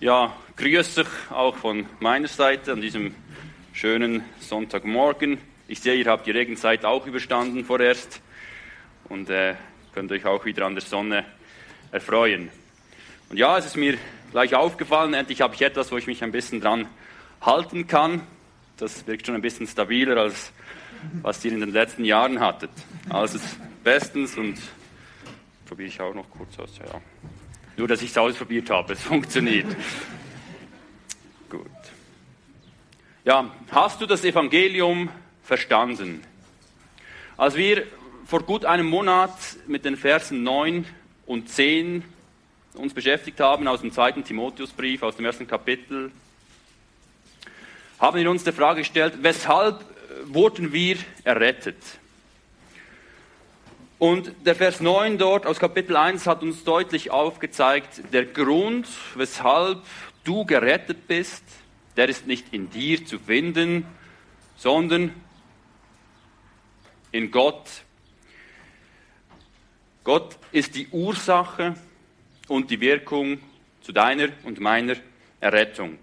Ja, grüß euch auch von meiner Seite an diesem schönen Sonntagmorgen. Ich sehe, ihr habt die Regenzeit auch überstanden vorerst und äh, könnt euch auch wieder an der Sonne erfreuen. Und ja, es ist mir gleich aufgefallen, endlich habe ich etwas, wo ich mich ein bisschen dran halten kann. Das wirkt schon ein bisschen stabiler als was ihr in den letzten Jahren hattet. Also bestens und probiere ich auch noch kurz aus. Ja. Nur, dass ich es ausprobiert habe, es funktioniert. Gut. Ja, hast du das Evangelium verstanden? Als wir vor gut einem Monat mit den Versen 9 und 10 uns beschäftigt haben aus dem zweiten Timotheusbrief, aus dem ersten Kapitel, haben wir uns die Frage gestellt, weshalb wurden wir errettet? Und der Vers 9 dort aus Kapitel 1 hat uns deutlich aufgezeigt, der Grund, weshalb du gerettet bist, der ist nicht in dir zu finden, sondern in Gott. Gott ist die Ursache und die Wirkung zu deiner und meiner Errettung.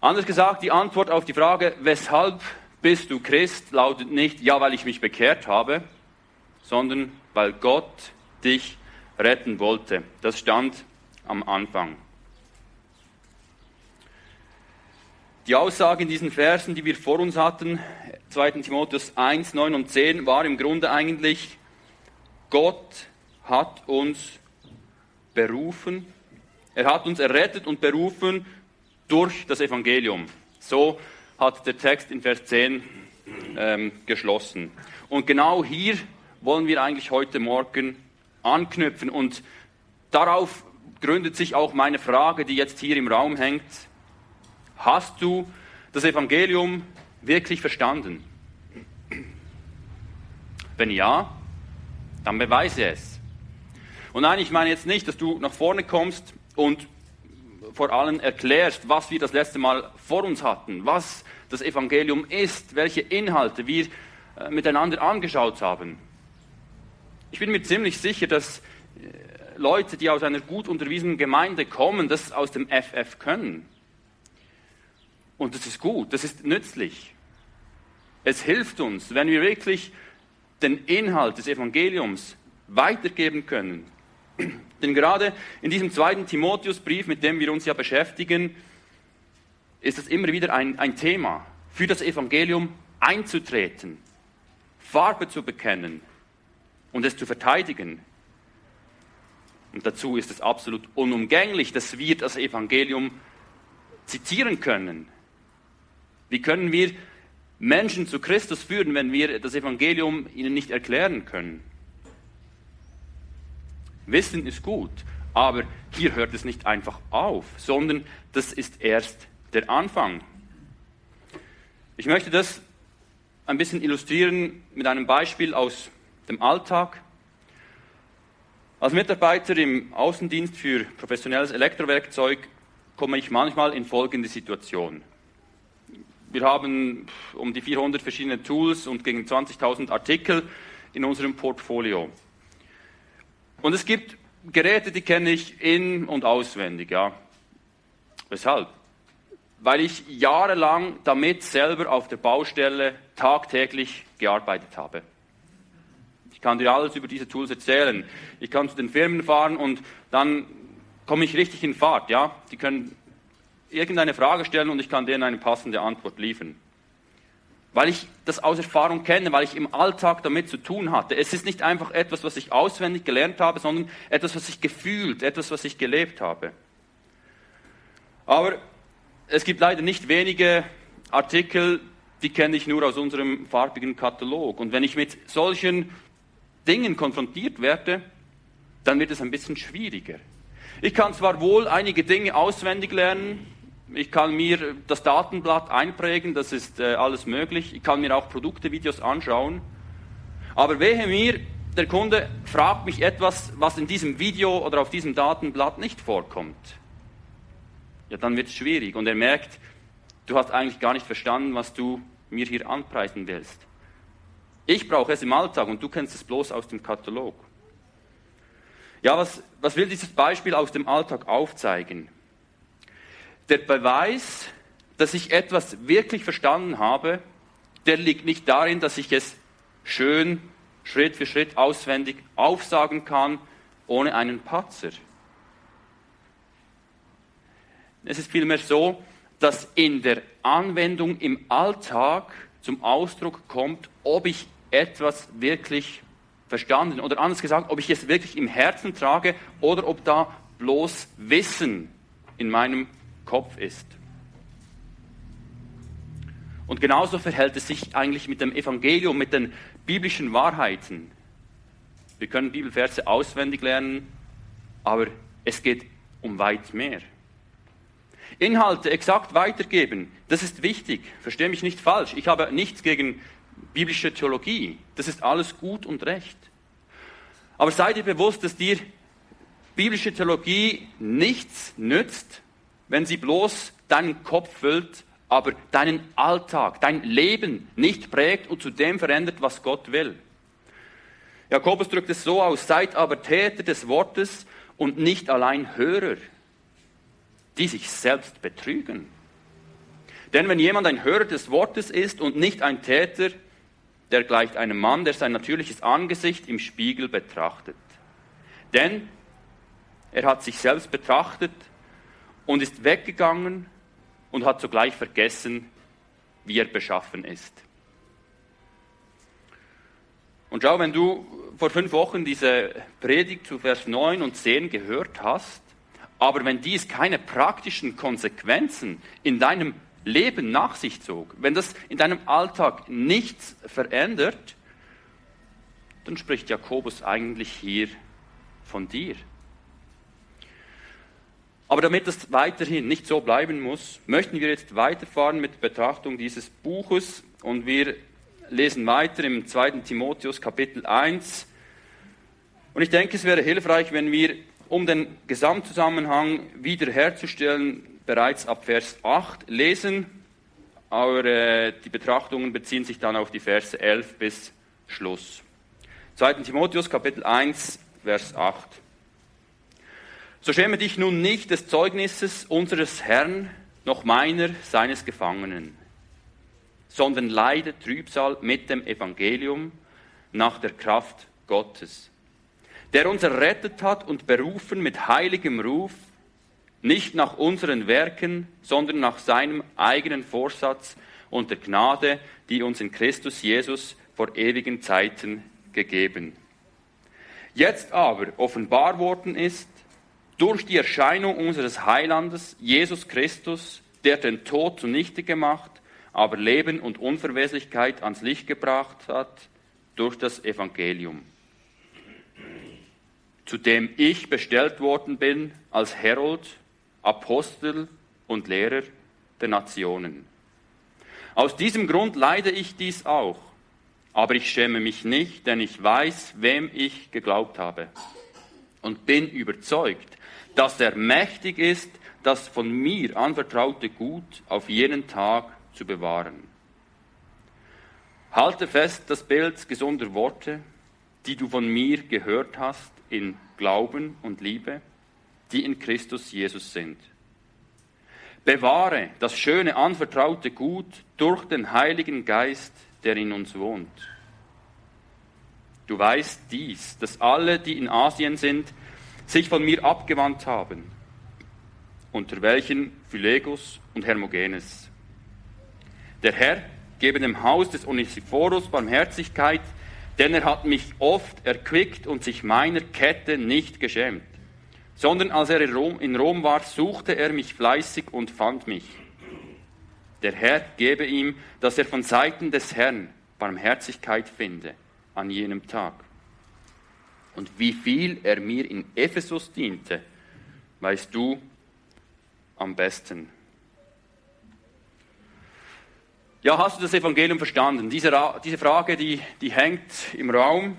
Anders gesagt, die Antwort auf die Frage, weshalb bist du Christ, lautet nicht, ja, weil ich mich bekehrt habe, sondern weil Gott dich retten wollte. Das stand am Anfang. Die Aussage in diesen Versen, die wir vor uns hatten, 2. Timotheus 1, 9 und 10, war im Grunde eigentlich, Gott hat uns berufen, er hat uns errettet und berufen durch das Evangelium. So hat der Text in Vers 10 ähm, geschlossen. Und genau hier wollen wir eigentlich heute Morgen anknüpfen. Und darauf gründet sich auch meine Frage, die jetzt hier im Raum hängt. Hast du das Evangelium wirklich verstanden? Wenn ja, dann beweise es. Und nein, ich meine jetzt nicht, dass du nach vorne kommst und vor allem erklärst, was wir das letzte Mal vor uns hatten, was das Evangelium ist, welche Inhalte wir äh, miteinander angeschaut haben. Ich bin mir ziemlich sicher, dass äh, Leute, die aus einer gut unterwiesenen Gemeinde kommen, das aus dem FF können. Und das ist gut, das ist nützlich. Es hilft uns, wenn wir wirklich den Inhalt des Evangeliums weitergeben können. Denn gerade in diesem zweiten Timotheusbrief, mit dem wir uns ja beschäftigen, ist es immer wieder ein, ein Thema, für das Evangelium einzutreten, Farbe zu bekennen, und es zu verteidigen. Und dazu ist es absolut unumgänglich, dass wir das Evangelium zitieren können. Wie können wir Menschen zu Christus führen, wenn wir das Evangelium ihnen nicht erklären können? Wissen ist gut, aber hier hört es nicht einfach auf, sondern das ist erst der Anfang. Ich möchte das ein bisschen illustrieren mit einem Beispiel aus dem Alltag. Als Mitarbeiter im Außendienst für professionelles Elektrowerkzeug komme ich manchmal in folgende Situation. Wir haben um die 400 verschiedene Tools und gegen 20.000 Artikel in unserem Portfolio. Und es gibt Geräte, die kenne ich in- und auswendig. Ja. Weshalb? Weil ich jahrelang damit selber auf der Baustelle tagtäglich gearbeitet habe. Ich kann dir alles über diese Tools erzählen. Ich kann zu den Firmen fahren und dann komme ich richtig in Fahrt. Ja? Die können irgendeine Frage stellen und ich kann denen eine passende Antwort liefern. Weil ich das aus Erfahrung kenne, weil ich im Alltag damit zu tun hatte. Es ist nicht einfach etwas, was ich auswendig gelernt habe, sondern etwas, was ich gefühlt, etwas, was ich gelebt habe. Aber es gibt leider nicht wenige Artikel, die kenne ich nur aus unserem farbigen Katalog. Und wenn ich mit solchen Dingen konfrontiert werde, dann wird es ein bisschen schwieriger. Ich kann zwar wohl einige Dinge auswendig lernen, ich kann mir das Datenblatt einprägen, das ist äh, alles möglich, ich kann mir auch Produktevideos anschauen, aber wehe mir, der Kunde fragt mich etwas, was in diesem Video oder auf diesem Datenblatt nicht vorkommt. Ja, dann wird es schwierig und er merkt, du hast eigentlich gar nicht verstanden, was du mir hier anpreisen willst. Ich brauche es im Alltag und du kennst es bloß aus dem Katalog. Ja, was, was will dieses Beispiel aus dem Alltag aufzeigen? der Beweis, dass ich etwas wirklich verstanden habe, der liegt nicht darin, dass ich es schön Schritt für Schritt auswendig aufsagen kann, ohne einen Patzer. Es ist vielmehr so, dass in der Anwendung im Alltag zum Ausdruck kommt, ob ich etwas wirklich verstanden oder anders gesagt, ob ich es wirklich im Herzen trage oder ob da bloß Wissen in meinem Kopf ist. Und genauso verhält es sich eigentlich mit dem Evangelium, mit den biblischen Wahrheiten. Wir können Bibelverse auswendig lernen, aber es geht um weit mehr. Inhalte exakt weitergeben, das ist wichtig. Verstehe mich nicht falsch. Ich habe nichts gegen biblische Theologie. Das ist alles gut und recht. Aber sei dir bewusst, dass dir biblische Theologie nichts nützt, wenn sie bloß deinen Kopf füllt, aber deinen Alltag, dein Leben nicht prägt und zu dem verändert, was Gott will. Jakobus drückt es so aus, seid aber Täter des Wortes und nicht allein Hörer, die sich selbst betrügen. Denn wenn jemand ein Hörer des Wortes ist und nicht ein Täter, der gleicht einem Mann, der sein natürliches Angesicht im Spiegel betrachtet. Denn er hat sich selbst betrachtet und ist weggegangen und hat sogleich vergessen, wie er beschaffen ist. Und schau, wenn du vor fünf Wochen diese Predigt zu Vers 9 und 10 gehört hast, aber wenn dies keine praktischen Konsequenzen in deinem Leben nach sich zog, wenn das in deinem Alltag nichts verändert, dann spricht Jakobus eigentlich hier von dir. Aber damit das weiterhin nicht so bleiben muss, möchten wir jetzt weiterfahren mit Betrachtung dieses Buches und wir lesen weiter im 2. Timotheus Kapitel 1. Und ich denke, es wäre hilfreich, wenn wir, um den Gesamtzusammenhang wiederherzustellen, bereits ab Vers 8 lesen. Aber äh, die Betrachtungen beziehen sich dann auf die Verse 11 bis Schluss. 2. Timotheus Kapitel 1, Vers 8. So schäme dich nun nicht des Zeugnisses unseres Herrn, noch meiner, seines Gefangenen, sondern leide Trübsal mit dem Evangelium nach der Kraft Gottes, der uns errettet hat und berufen mit heiligem Ruf, nicht nach unseren Werken, sondern nach seinem eigenen Vorsatz und der Gnade, die uns in Christus Jesus vor ewigen Zeiten gegeben. Jetzt aber offenbar worden ist, durch die Erscheinung unseres Heilandes, Jesus Christus, der den Tod zunichte gemacht, aber Leben und Unverweslichkeit ans Licht gebracht hat, durch das Evangelium, zu dem ich bestellt worden bin als Herold, Apostel und Lehrer der Nationen. Aus diesem Grund leide ich dies auch, aber ich schäme mich nicht, denn ich weiß, wem ich geglaubt habe und bin überzeugt, dass er mächtig ist, das von mir anvertraute Gut auf jenen Tag zu bewahren. Halte fest das Bild gesunder Worte, die du von mir gehört hast in Glauben und Liebe, die in Christus Jesus sind. Bewahre das schöne anvertraute Gut durch den Heiligen Geist, der in uns wohnt. Du weißt dies, dass alle, die in Asien sind, sich von mir abgewandt haben, unter welchen Phylegus und Hermogenes. Der Herr gebe dem Haus des Onesiphorus Barmherzigkeit, denn er hat mich oft erquickt und sich meiner Kette nicht geschämt, sondern als er in Rom, war, suchte er mich fleißig und fand mich. Der Herr gebe ihm, dass er von Seiten des Herrn Barmherzigkeit finde an jenem Tag und wie viel er mir in Ephesus diente, weißt du am besten. Ja, hast du das Evangelium verstanden? Diese, diese Frage, die, die hängt im Raum.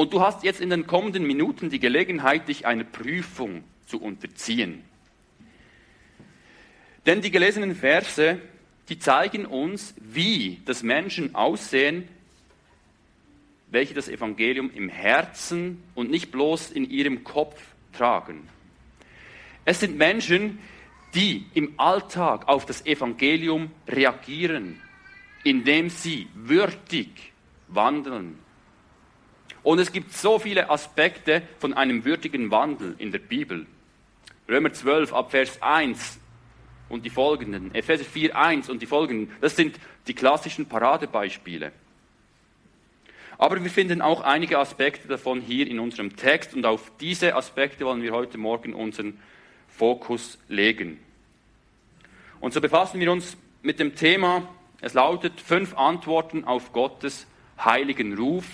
Und du hast jetzt in den kommenden Minuten die Gelegenheit, dich einer Prüfung zu unterziehen. Denn die gelesenen Verse, die zeigen uns, wie das Menschen aussehen, welche das Evangelium im Herzen und nicht bloß in ihrem Kopf tragen. Es sind Menschen, die im Alltag auf das Evangelium reagieren, indem sie würdig wandeln. Und es gibt so viele Aspekte von einem würdigen Wandel in der Bibel. Römer 12 ab Vers 1 und die folgenden, Epheser 4, 1 und die folgenden, das sind die klassischen Paradebeispiele. Aber wir finden auch einige Aspekte davon hier in unserem Text und auf diese Aspekte wollen wir heute Morgen unseren Fokus legen. Und so befassen wir uns mit dem Thema, es lautet fünf Antworten auf Gottes heiligen Ruf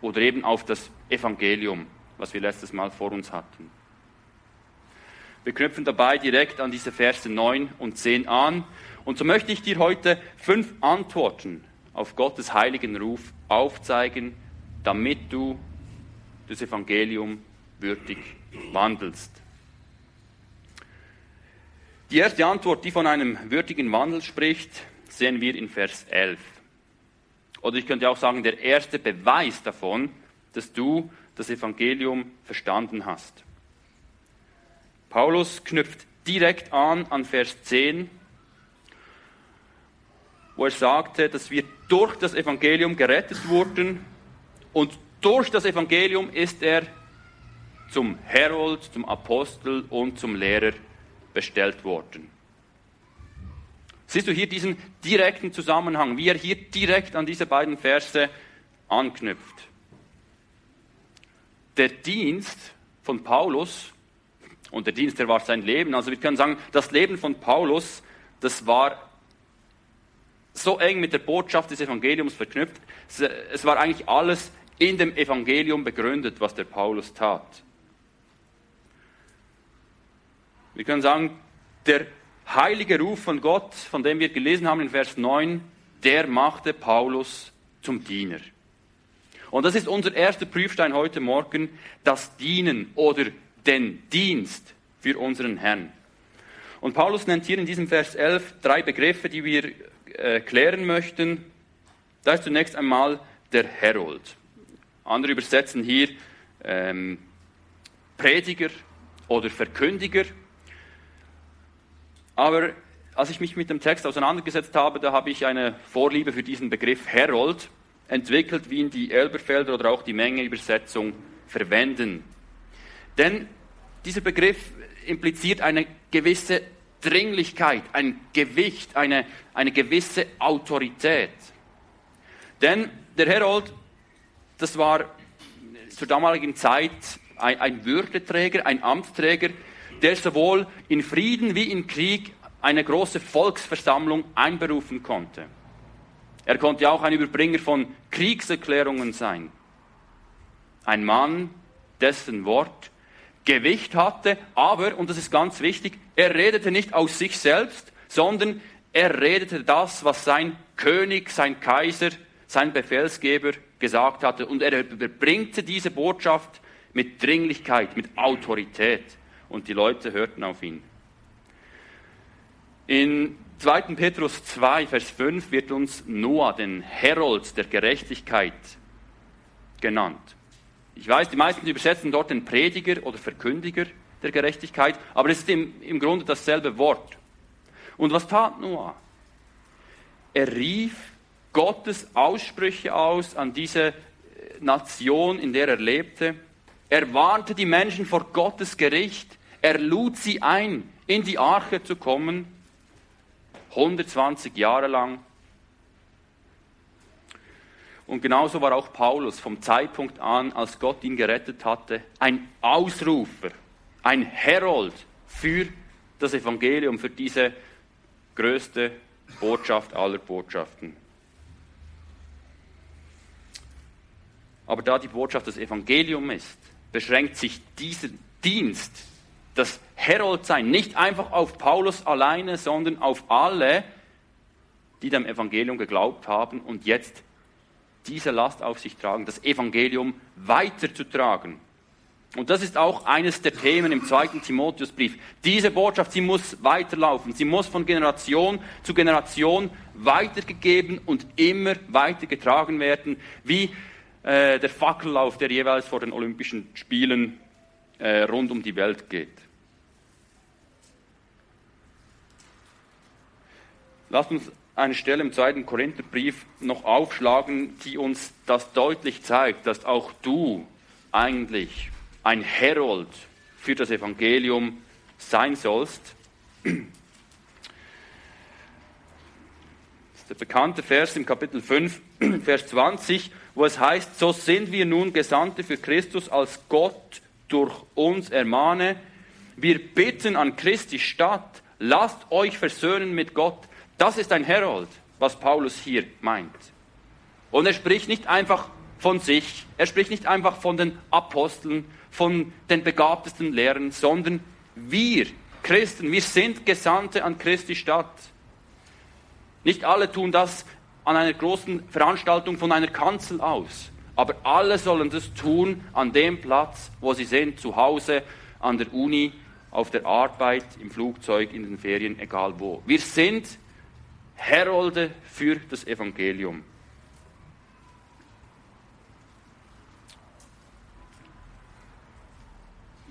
oder eben auf das Evangelium, was wir letztes Mal vor uns hatten. Wir knüpfen dabei direkt an diese Verse 9 und 10 an. Und so möchte ich dir heute fünf Antworten auf Gottes heiligen Ruf aufzeigen, damit du das Evangelium würdig wandelst. Die erste Antwort, die von einem würdigen Wandel spricht, sehen wir in Vers 11. Oder ich könnte auch sagen, der erste Beweis davon, dass du das Evangelium verstanden hast. Paulus knüpft direkt an an Vers 10, wo er sagte, dass wir durch das Evangelium gerettet wurden und durch das Evangelium ist er zum Herold, zum Apostel und zum Lehrer bestellt worden. Siehst du hier diesen direkten Zusammenhang, wie er hier direkt an diese beiden Verse anknüpft. Der Dienst von Paulus und der Dienst, der war sein Leben. Also wir können sagen, das Leben von Paulus, das war so eng mit der Botschaft des Evangeliums verknüpft. Es war eigentlich alles in dem Evangelium begründet, was der Paulus tat. Wir können sagen, der heilige Ruf von Gott, von dem wir gelesen haben in Vers 9, der machte Paulus zum Diener. Und das ist unser erster Prüfstein heute Morgen, das Dienen oder den Dienst für unseren Herrn. Und Paulus nennt hier in diesem Vers 11 drei Begriffe, die wir äh, klären möchten. Da ist zunächst einmal der Herold. Andere übersetzen hier ähm, Prediger oder Verkündiger. Aber als ich mich mit dem Text auseinandergesetzt habe, da habe ich eine Vorliebe für diesen Begriff Herold entwickelt, wie ihn die Elberfelder oder auch die Menge-Übersetzung verwenden. Denn dieser Begriff impliziert eine gewisse Dringlichkeit, ein Gewicht, eine, eine gewisse Autorität. Denn der Herold, das war zur damaligen Zeit ein, ein Würdeträger, ein Amtsträger, der sowohl in Frieden wie in Krieg eine große Volksversammlung einberufen konnte. Er konnte auch ein Überbringer von Kriegserklärungen sein. Ein Mann, dessen Wort Gewicht hatte, aber, und das ist ganz wichtig, er redete nicht aus sich selbst, sondern er redete das, was sein König, sein Kaiser, sein Befehlsgeber gesagt hatte. Und er überbringte diese Botschaft mit Dringlichkeit, mit Autorität. Und die Leute hörten auf ihn. In 2. Petrus 2, Vers 5 wird uns Noah, den Herold der Gerechtigkeit, genannt. Ich weiß, die meisten übersetzen dort den Prediger oder Verkündiger der Gerechtigkeit, aber es ist im, im Grunde dasselbe Wort. Und was tat Noah? Er rief Gottes Aussprüche aus an diese äh, Nation, in der er lebte. Er warnte die Menschen vor Gottes Gericht. Er lud sie ein, in die Arche zu kommen. 120 Jahre lang. Und genauso war auch Paulus vom Zeitpunkt an, als Gott ihn gerettet hatte, ein Ausrufer, ein Herold für das Evangelium, für diese größte Botschaft aller Botschaften. Aber da die Botschaft das Evangelium ist, beschränkt sich dieser Dienst, das Heroldsein, nicht einfach auf Paulus alleine, sondern auf alle, die dem Evangelium geglaubt haben und jetzt diese Last auf sich tragen, das Evangelium weiterzutragen. Und das ist auch eines der Themen im zweiten Timotheusbrief. Diese Botschaft, sie muss weiterlaufen. Sie muss von Generation zu Generation weitergegeben und immer weitergetragen werden, wie äh, der Fackellauf, der jeweils vor den Olympischen Spielen äh, rund um die Welt geht. Lasst uns eine Stelle im zweiten Korintherbrief noch aufschlagen, die uns das deutlich zeigt, dass auch du eigentlich ein Herold für das Evangelium sein sollst. Das ist der bekannte Vers im Kapitel 5, Vers 20, wo es heißt, so sind wir nun Gesandte für Christus, als Gott durch uns ermahne. Wir bitten an Christi Stadt, lasst euch versöhnen mit Gott. Das ist ein Herold, was Paulus hier meint. Und er spricht nicht einfach von sich, er spricht nicht einfach von den Aposteln, von den begabtesten Lehrern, sondern wir Christen, wir sind Gesandte an Christi Stadt. Nicht alle tun das an einer großen Veranstaltung von einer Kanzel aus, aber alle sollen das tun an dem Platz, wo sie sind, zu Hause, an der Uni, auf der Arbeit, im Flugzeug, in den Ferien, egal wo. Wir sind Herolde für das Evangelium.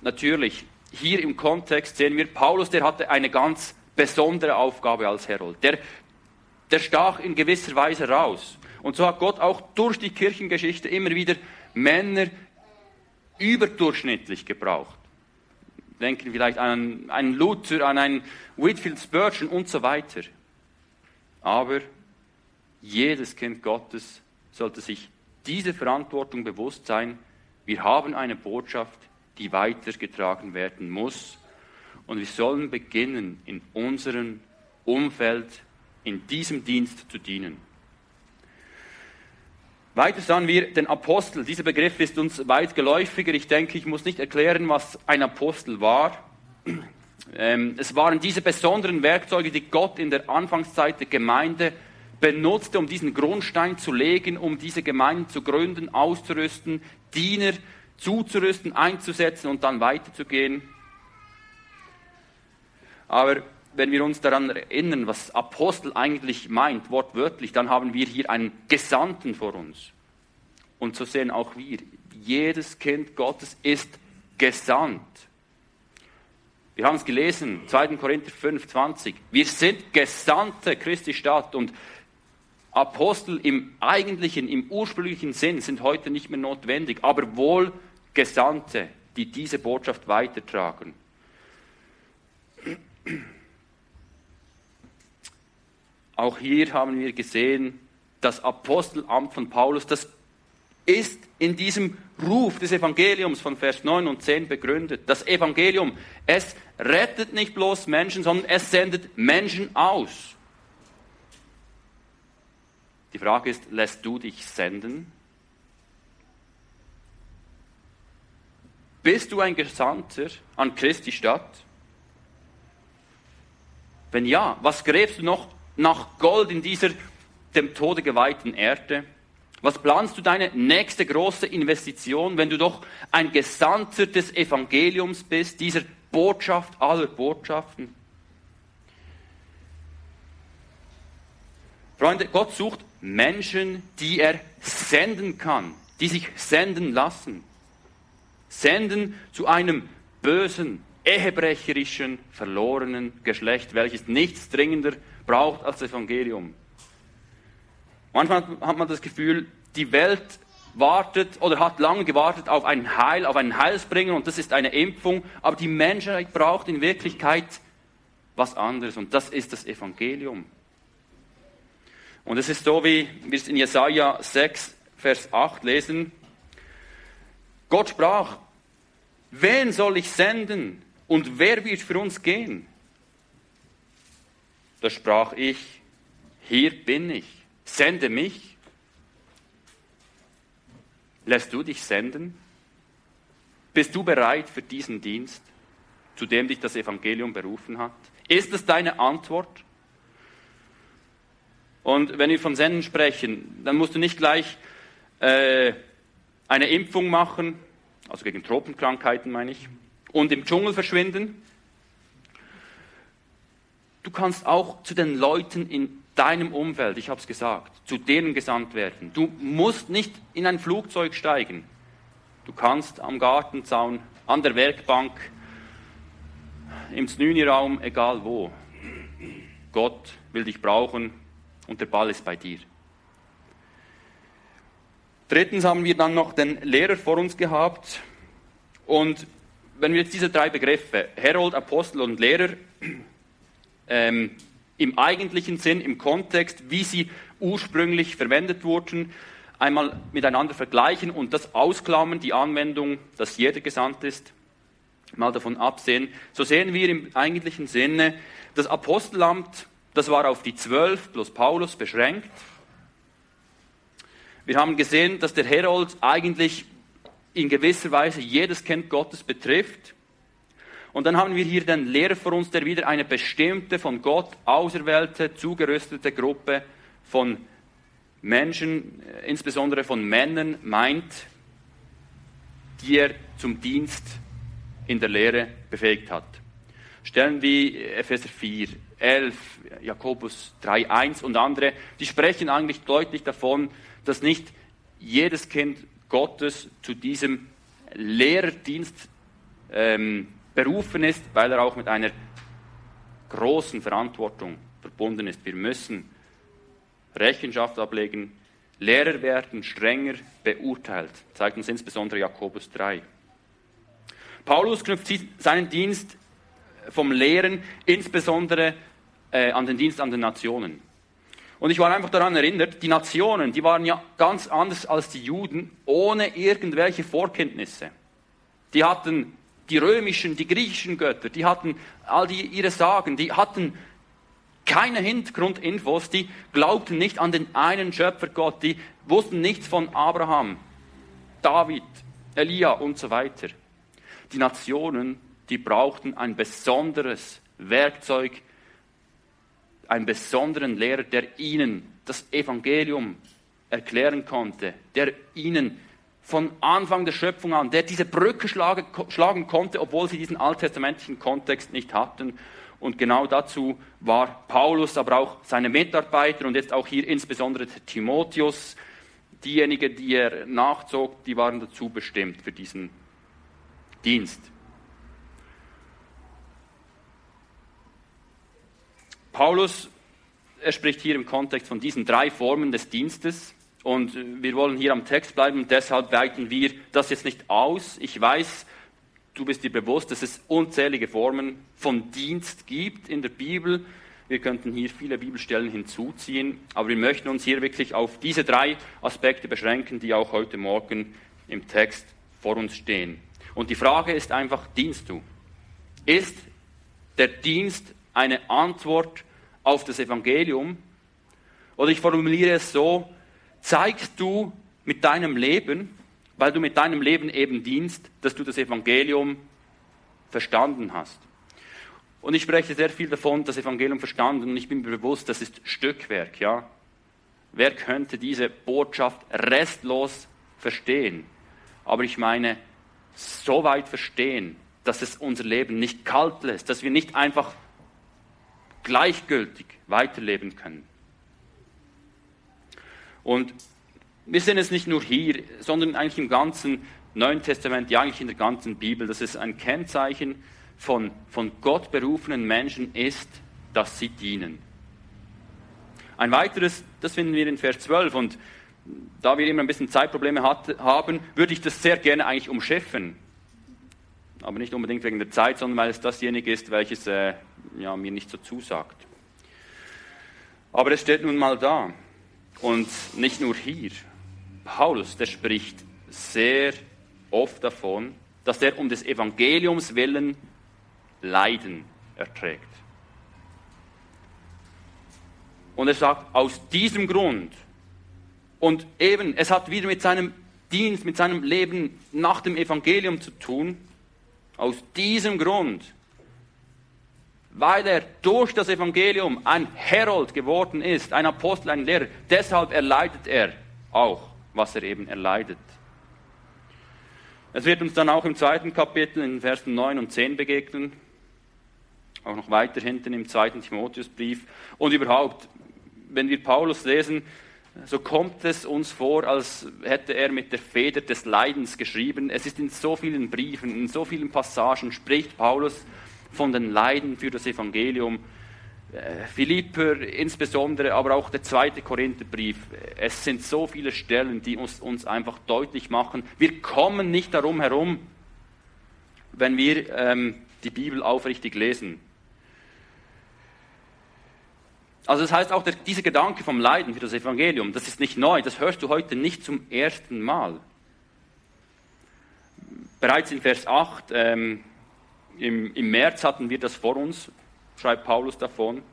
Natürlich, hier im Kontext sehen wir, Paulus, der hatte eine ganz besondere Aufgabe als Herold. Der, der stach in gewisser Weise raus. Und so hat Gott auch durch die Kirchengeschichte immer wieder Männer überdurchschnittlich gebraucht. Denken vielleicht an einen Luther, an einen Whitfield Spurgeon und so weiter. Aber jedes Kind Gottes sollte sich diese Verantwortung bewusst sein. Wir haben eine Botschaft, die weitergetragen werden muss. Und wir sollen beginnen, in unserem Umfeld, in diesem Dienst zu dienen. Weiter sahen wir den Apostel. Dieser Begriff ist uns weit geläufiger. Ich denke, ich muss nicht erklären, was ein Apostel war. Ähm, es waren diese besonderen Werkzeuge, die Gott in der Anfangszeit der Gemeinde benutzte, um diesen Grundstein zu legen, um diese Gemeinde zu gründen, auszurüsten, Diener zuzurüsten, einzusetzen und dann weiterzugehen. Aber wenn wir uns daran erinnern, was Apostel eigentlich meint, wortwörtlich, dann haben wir hier einen Gesandten vor uns. Und so sehen auch wir, jedes Kind Gottes ist gesandt. Wir haben es gelesen, 2. Korinther 5, 20. Wir sind Gesandte Christi Stadt und Apostel im eigentlichen, im ursprünglichen Sinn sind heute nicht mehr notwendig, aber wohl Gesandte, die diese Botschaft weitertragen. Auch hier haben wir gesehen, das Apostelamt von Paulus, das ist in diesem Ruf des Evangeliums von Vers 9 und 10 begründet. Das Evangelium, es rettet nicht bloß Menschen, sondern es sendet Menschen aus. Die Frage ist, lässt du dich senden? Bist du ein Gesandter an Christi Stadt? Wenn ja, was gräbst du noch nach Gold in dieser dem Tode geweihten Erde? Was planst du deine nächste große Investition, wenn du doch ein Gesandter des Evangeliums bist, dieser Botschaft aller Botschaften? Freunde, Gott sucht Menschen, die er senden kann, die sich senden lassen senden zu einem bösen, ehebrecherischen, verlorenen Geschlecht, welches nichts dringender braucht als Evangelium. Manchmal hat man das Gefühl, die Welt wartet oder hat lange gewartet auf ein Heil, auf einen Heilsbringer und das ist eine Impfung, aber die Menschheit braucht in Wirklichkeit was anderes und das ist das Evangelium. Und es ist so, wie wir es in Jesaja 6, Vers 8 lesen, Gott sprach, wen soll ich senden und wer wird für uns gehen? Da sprach ich, hier bin ich, sende mich. Lässt du dich senden? Bist du bereit für diesen Dienst, zu dem dich das Evangelium berufen hat? Ist es deine Antwort? Und wenn wir von Senden sprechen, dann musst du nicht gleich äh, eine Impfung machen, also gegen Tropenkrankheiten meine ich, und im Dschungel verschwinden. Du kannst auch zu den Leuten in deinem Umfeld, ich habe es gesagt, zu denen gesandt werden. Du musst nicht in ein Flugzeug steigen. Du kannst am Gartenzaun, an der Werkbank, im Znüni-Raum, egal wo. Gott will dich brauchen und der Ball ist bei dir. Drittens haben wir dann noch den Lehrer vor uns gehabt. Und wenn wir jetzt diese drei Begriffe, Herold, Apostel und Lehrer, ähm, im eigentlichen Sinn, im Kontext, wie sie ursprünglich verwendet wurden, einmal miteinander vergleichen und das ausklammern, die Anwendung, dass jeder gesandt ist, mal davon absehen, so sehen wir im eigentlichen Sinne, das Apostelamt, das war auf die zwölf plus Paulus beschränkt. Wir haben gesehen, dass der Herold eigentlich in gewisser Weise jedes Kind Gottes betrifft. Und dann haben wir hier den Lehrer vor uns, der wieder eine bestimmte, von Gott auserwählte, zugerüstete Gruppe von Menschen, äh, insbesondere von Männern, meint, die er zum Dienst in der Lehre befähigt hat. Stellen wie Epheser 4, 11, Jakobus 3, 1 und andere, die sprechen eigentlich deutlich davon, dass nicht jedes Kind Gottes zu diesem Lehrerdienst ähm, berufen ist, weil er auch mit einer großen Verantwortung verbunden ist. Wir müssen Rechenschaft ablegen, Lehrer werden strenger beurteilt, zeigt uns insbesondere Jakobus 3. Paulus knüpft seinen Dienst vom Lehren insbesondere äh, an den Dienst an den Nationen. Und ich war einfach daran erinnert, die Nationen, die waren ja ganz anders als die Juden, ohne irgendwelche Vorkenntnisse. Die hatten die römischen, die griechischen Götter, die hatten all die ihre Sagen, die hatten keine Hintergrundinfos, die glaubten nicht an den einen Schöpfergott, die wussten nichts von Abraham, David, Elia und so weiter. Die Nationen, die brauchten ein besonderes Werkzeug, einen besonderen Lehrer, der ihnen das Evangelium erklären konnte, der ihnen von Anfang der Schöpfung an, der diese Brücke schlagen, schlagen konnte, obwohl sie diesen alttestamentlichen Kontext nicht hatten. Und genau dazu war Paulus, aber auch seine Mitarbeiter und jetzt auch hier insbesondere Timotheus, diejenigen, die er nachzog, die waren dazu bestimmt für diesen Dienst. Paulus, er spricht hier im Kontext von diesen drei Formen des Dienstes und wir wollen hier am Text bleiben deshalb weiten wir das jetzt nicht aus. Ich weiß, du bist dir bewusst, dass es unzählige Formen von Dienst gibt in der Bibel. Wir könnten hier viele Bibelstellen hinzuziehen, aber wir möchten uns hier wirklich auf diese drei Aspekte beschränken, die auch heute Morgen im Text vor uns stehen. Und die Frage ist einfach, dienst du? Ist der Dienst eine Antwort auf das Evangelium? Oder ich formuliere es so, zeigst du mit deinem Leben, weil du mit deinem Leben eben dienst, dass du das Evangelium verstanden hast. Und ich spreche sehr viel davon, das Evangelium verstanden, und ich bin mir bewusst, das ist Stückwerk, ja. Wer könnte diese Botschaft restlos verstehen? Aber ich meine, so weit verstehen, dass es unser Leben nicht kalt lässt, dass wir nicht einfach gleichgültig weiterleben können. Und wir sehen es nicht nur hier, sondern eigentlich im ganzen Neuen Testament, ja eigentlich in der ganzen Bibel, dass es ein Kennzeichen von, von Gott berufenen Menschen ist, dass sie dienen. Ein weiteres, das finden wir in Vers 12 und da wir immer ein bisschen Zeitprobleme hat, haben, würde ich das sehr gerne eigentlich umschiffen. Aber nicht unbedingt wegen der Zeit, sondern weil es dasjenige ist, welches äh, ja, mir nicht so zusagt. Aber es steht nun mal da. Und nicht nur hier. Paulus, der spricht sehr oft davon, dass er um des Evangeliums willen Leiden erträgt. Und er sagt, aus diesem Grund, und eben, es hat wieder mit seinem Dienst, mit seinem Leben nach dem Evangelium zu tun, aus diesem Grund, weil er durch das Evangelium ein Herold geworden ist, ein Apostel, ein Lehrer, deshalb erleidet er auch was er eben erleidet. Es wird uns dann auch im zweiten Kapitel in Versen 9 und 10 begegnen, auch noch weiter hinten im zweiten Timotheusbrief. Und überhaupt, wenn wir Paulus lesen, so kommt es uns vor, als hätte er mit der Feder des Leidens geschrieben. Es ist in so vielen Briefen, in so vielen Passagen spricht Paulus von den Leiden für das Evangelium. äh, Philipper insbesondere, aber auch der zweite Korintherbrief. Es sind so viele Stellen, die uns, uns einfach deutlich machen, wir kommen nicht darum herum, wenn wir ähm, die Bibel aufrichtig lesen. Also das heißt auch, der, dieser Gedanke vom Leiden für das Evangelium, das ist nicht neu, das hörst du heute nicht zum ersten Mal. Bereits in Vers 8, ähm, im, im März hatten wir das vor uns, schreibt Paulus davon.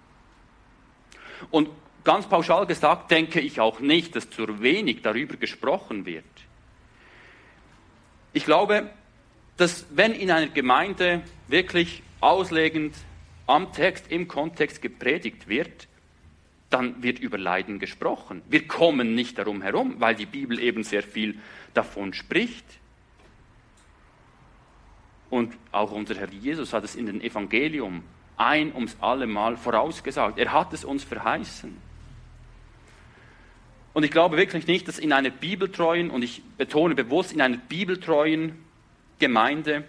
Und ganz pauschal gesagt, denke ich auch nicht, dass zu wenig darüber gesprochen wird. Ich glaube, dass wenn in einer Gemeinde wirklich auslegend am Text, im Kontext gepredigt wird, dann wird über Leiden gesprochen. Wir kommen nicht darum herum, weil die Bibel eben sehr viel davon spricht. Und auch unser Herr Jesus hat es in den Evangelium ein ums alle Mal vorausgesagt. Er hat es uns verheißen. Und ich glaube wirklich nicht, dass in einer bibeltreuen, und ich betone bewusst, in einer bibeltreuen Gemeinde,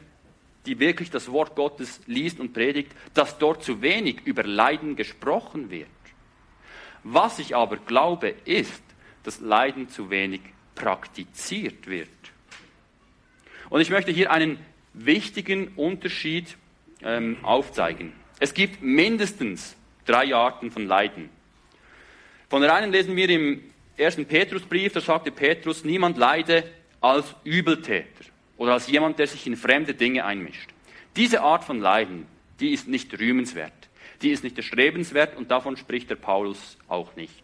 die wirklich das Wort Gottes liest und predigt, dass dort zu wenig über Leiden gesprochen wird. Was ich aber glaube, ist, dass Leiden zu wenig praktiziert wird. Und ich möchte hier einen wichtigen Unterschied ähm, aufzeigen. Es gibt mindestens drei Arten von Leiden. Von der einen lesen wir im ersten Petrusbrief, da sagte Petrus, niemand leide als Übeltäter oder als jemand, der sich in fremde Dinge einmischt. Diese Art von Leiden, die ist nicht rühmenswert, die ist nicht erstrebenswert und davon spricht der Paulus auch nicht.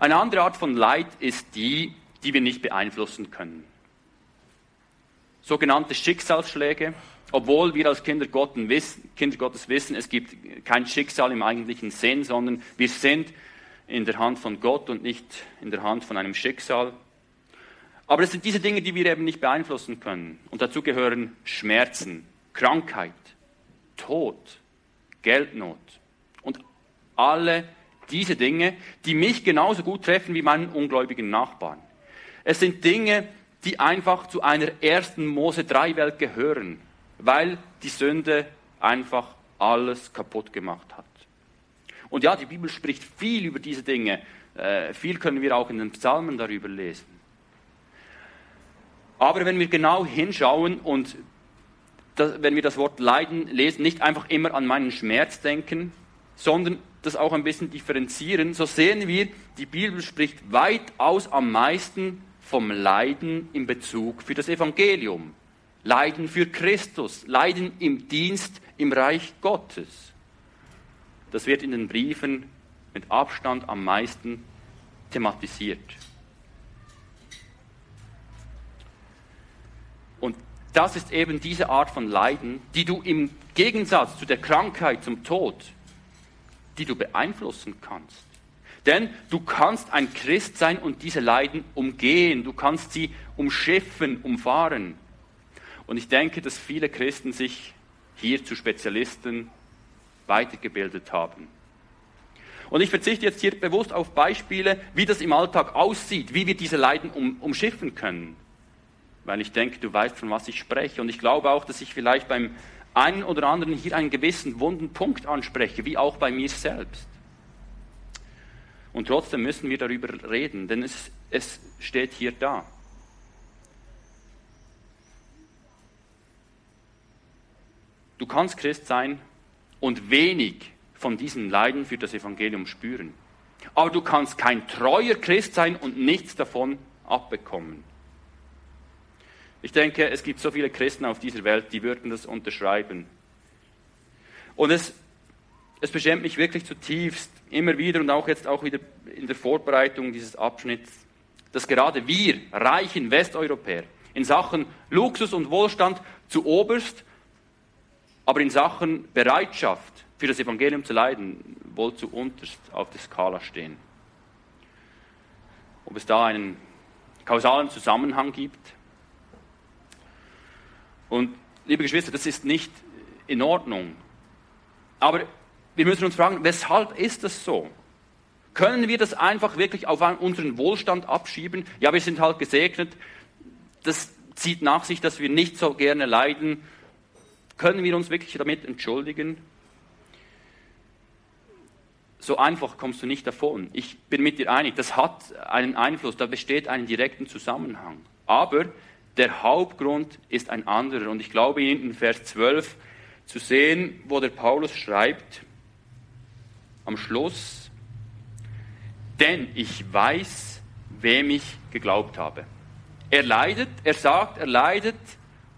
Eine andere Art von Leid ist die, die wir nicht beeinflussen können sogenannte Schicksalsschläge, obwohl wir als Kinder Gottes, wissen, es gibt kein Schicksal im eigentlichen Sinn, sondern wir sind in der Hand von Gott und nicht in der Hand von einem Schicksal. Aber es sind diese Dinge, die wir eben nicht beeinflussen können. Und dazu gehören Schmerzen, Krankheit, Tod, Geldnot und alle diese Dinge, die mich genauso gut treffen wie meinen ungläubigen Nachbarn. Es sind Dinge, die einfach zu einer ersten Mose 3 Welt gehören, weil die Sünde einfach alles kaputt gemacht hat. Und ja, die Bibel spricht viel über diese Dinge. Äh, viel können wir auch in den Psalmen darüber lesen. Aber wenn wir genau hinschauen und das, wenn wir das Wort Leiden lesen, nicht einfach immer an meinen Schmerz denken, sondern das auch ein bisschen differenzieren, so sehen wir, die Bibel spricht weitaus am meisten vom Leiden in Bezug für das Evangelium. Leiden für Christus, Leiden im Dienst im Reich Gottes. Das wird in den Briefen mit Abstand am meisten thematisiert. Und das ist eben diese Art von Leiden, die du im Gegensatz zu der Krankheit, zum Tod, die du beeinflussen kannst. Denn du kannst ein Christ sein und diese Leiden umgehen. Du kannst sie umschiffen, umfahren. Und ich denke, dass viele Christen sich hier zu Spezialisten weitergebildet haben. Und ich verzichte jetzt hier bewusst auf Beispiele, wie das im Alltag aussieht, wie wir diese Leiden um, umschiffen können. Weil ich denke, du weißt, von was ich spreche. Und ich glaube auch, dass ich vielleicht beim einen oder anderen hier einen gewissen wunden Punkt anspreche, wie auch bei mir selbst. Und trotzdem müssen wir darüber reden, denn es, es steht hier da. Du kannst Christ sein und wenig von diesen Leiden für das Evangelium spüren. Aber du kannst kein treuer Christ sein und nichts davon abbekommen. Ich denke, es gibt so viele Christen auf dieser Welt, die würden das unterschreiben. Und es es beschämt mich wirklich zutiefst, immer wieder und auch jetzt auch wieder in der Vorbereitung dieses Abschnitts, dass gerade wir, reichen Westeuropäer, in Sachen Luxus und Wohlstand zu oberst, aber in Sachen Bereitschaft für das Evangelium zu leiden, wohl zu unterst auf der Skala stehen. Ob es da einen kausalen Zusammenhang gibt. Und liebe Geschwister, das ist nicht in Ordnung. Aber wir müssen uns fragen, weshalb ist das so? Können wir das einfach wirklich auf unseren Wohlstand abschieben? Ja, wir sind halt gesegnet. Das zieht nach sich, dass wir nicht so gerne leiden. Können wir uns wirklich damit entschuldigen? so einfach kommst du nicht davon. Ich bin mit dir einig, das hat einen Einfluss, da besteht ein direkten Zusammenhang. Aber der Hauptgrund ist ein anderer. Und ich glaube, in Vers 12 zu sehen, wo der Paulus schreibt, am Schluss, denn ich weiß, wem ich geglaubt habe. Er leidet, er sagt, er leidet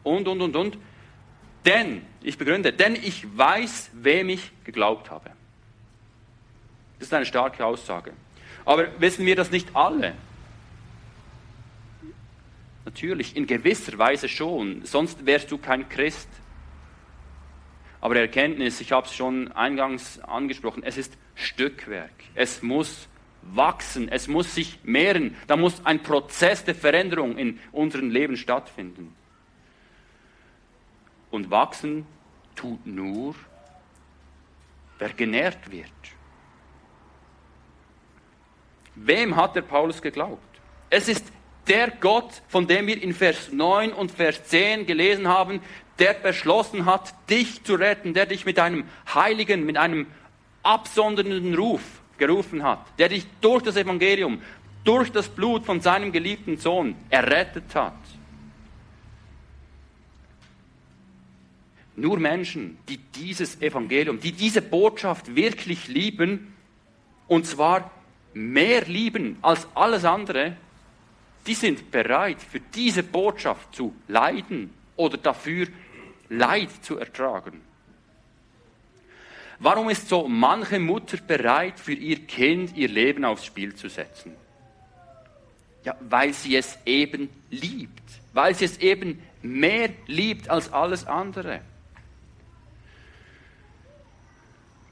und, und, und, und. Denn, ich begründe, denn ich weiß, wem ich geglaubt habe. Das ist eine starke Aussage. Aber wissen wir das nicht alle? Natürlich, in gewisser Weise schon, sonst wärst du kein Christ. Aber Erkenntnis, ich habe es schon eingangs angesprochen, es ist Stückwerk. Es muss wachsen, es muss sich mehren. Da muss ein Prozess der Veränderung in unserem Leben stattfinden. Und wachsen tut nur, wer genährt wird. Wem hat der Paulus geglaubt? Es ist der Gott, von dem wir in Vers 9 und Vers 10 gelesen haben, der beschlossen hat, dich zu retten, der dich mit einem heiligen, mit einem absondernden Ruf gerufen hat, der dich durch das Evangelium, durch das Blut von seinem geliebten Sohn errettet hat. Nur Menschen, die dieses Evangelium, die diese Botschaft wirklich lieben, und zwar mehr lieben als alles andere, die sind bereit, für diese Botschaft zu leiden oder dafür Leid zu ertragen. Warum ist so manche Mutter bereit, für ihr Kind ihr Leben aufs Spiel zu setzen? Ja, weil sie es eben liebt, weil sie es eben mehr liebt als alles andere.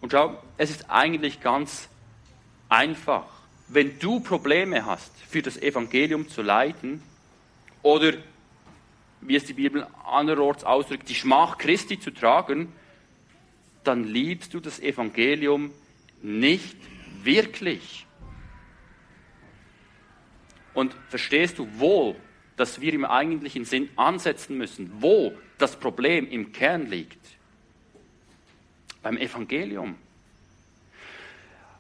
Und schau, es ist eigentlich ganz einfach. Wenn du Probleme hast, für das Evangelium zu leiden, oder wie es die Bibel anderorts ausdrückt, die Schmach Christi zu tragen, dann liebst du das Evangelium nicht wirklich. Und verstehst du wohl, dass wir im eigentlichen Sinn ansetzen müssen, wo das Problem im Kern liegt? Beim Evangelium.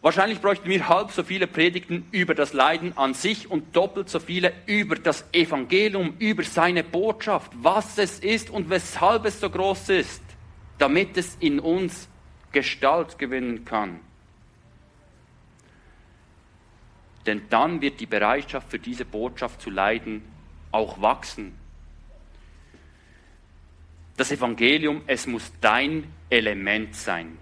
Wahrscheinlich bräuchten wir halb so viele Predigten über das Leiden an sich und doppelt so viele über das Evangelium, über seine Botschaft, was es ist und weshalb es so groß ist, damit es in uns Gestalt gewinnen kann. Denn dann wird die Bereitschaft für diese Botschaft zu leiden auch wachsen. Das Evangelium, es muss dein Element sein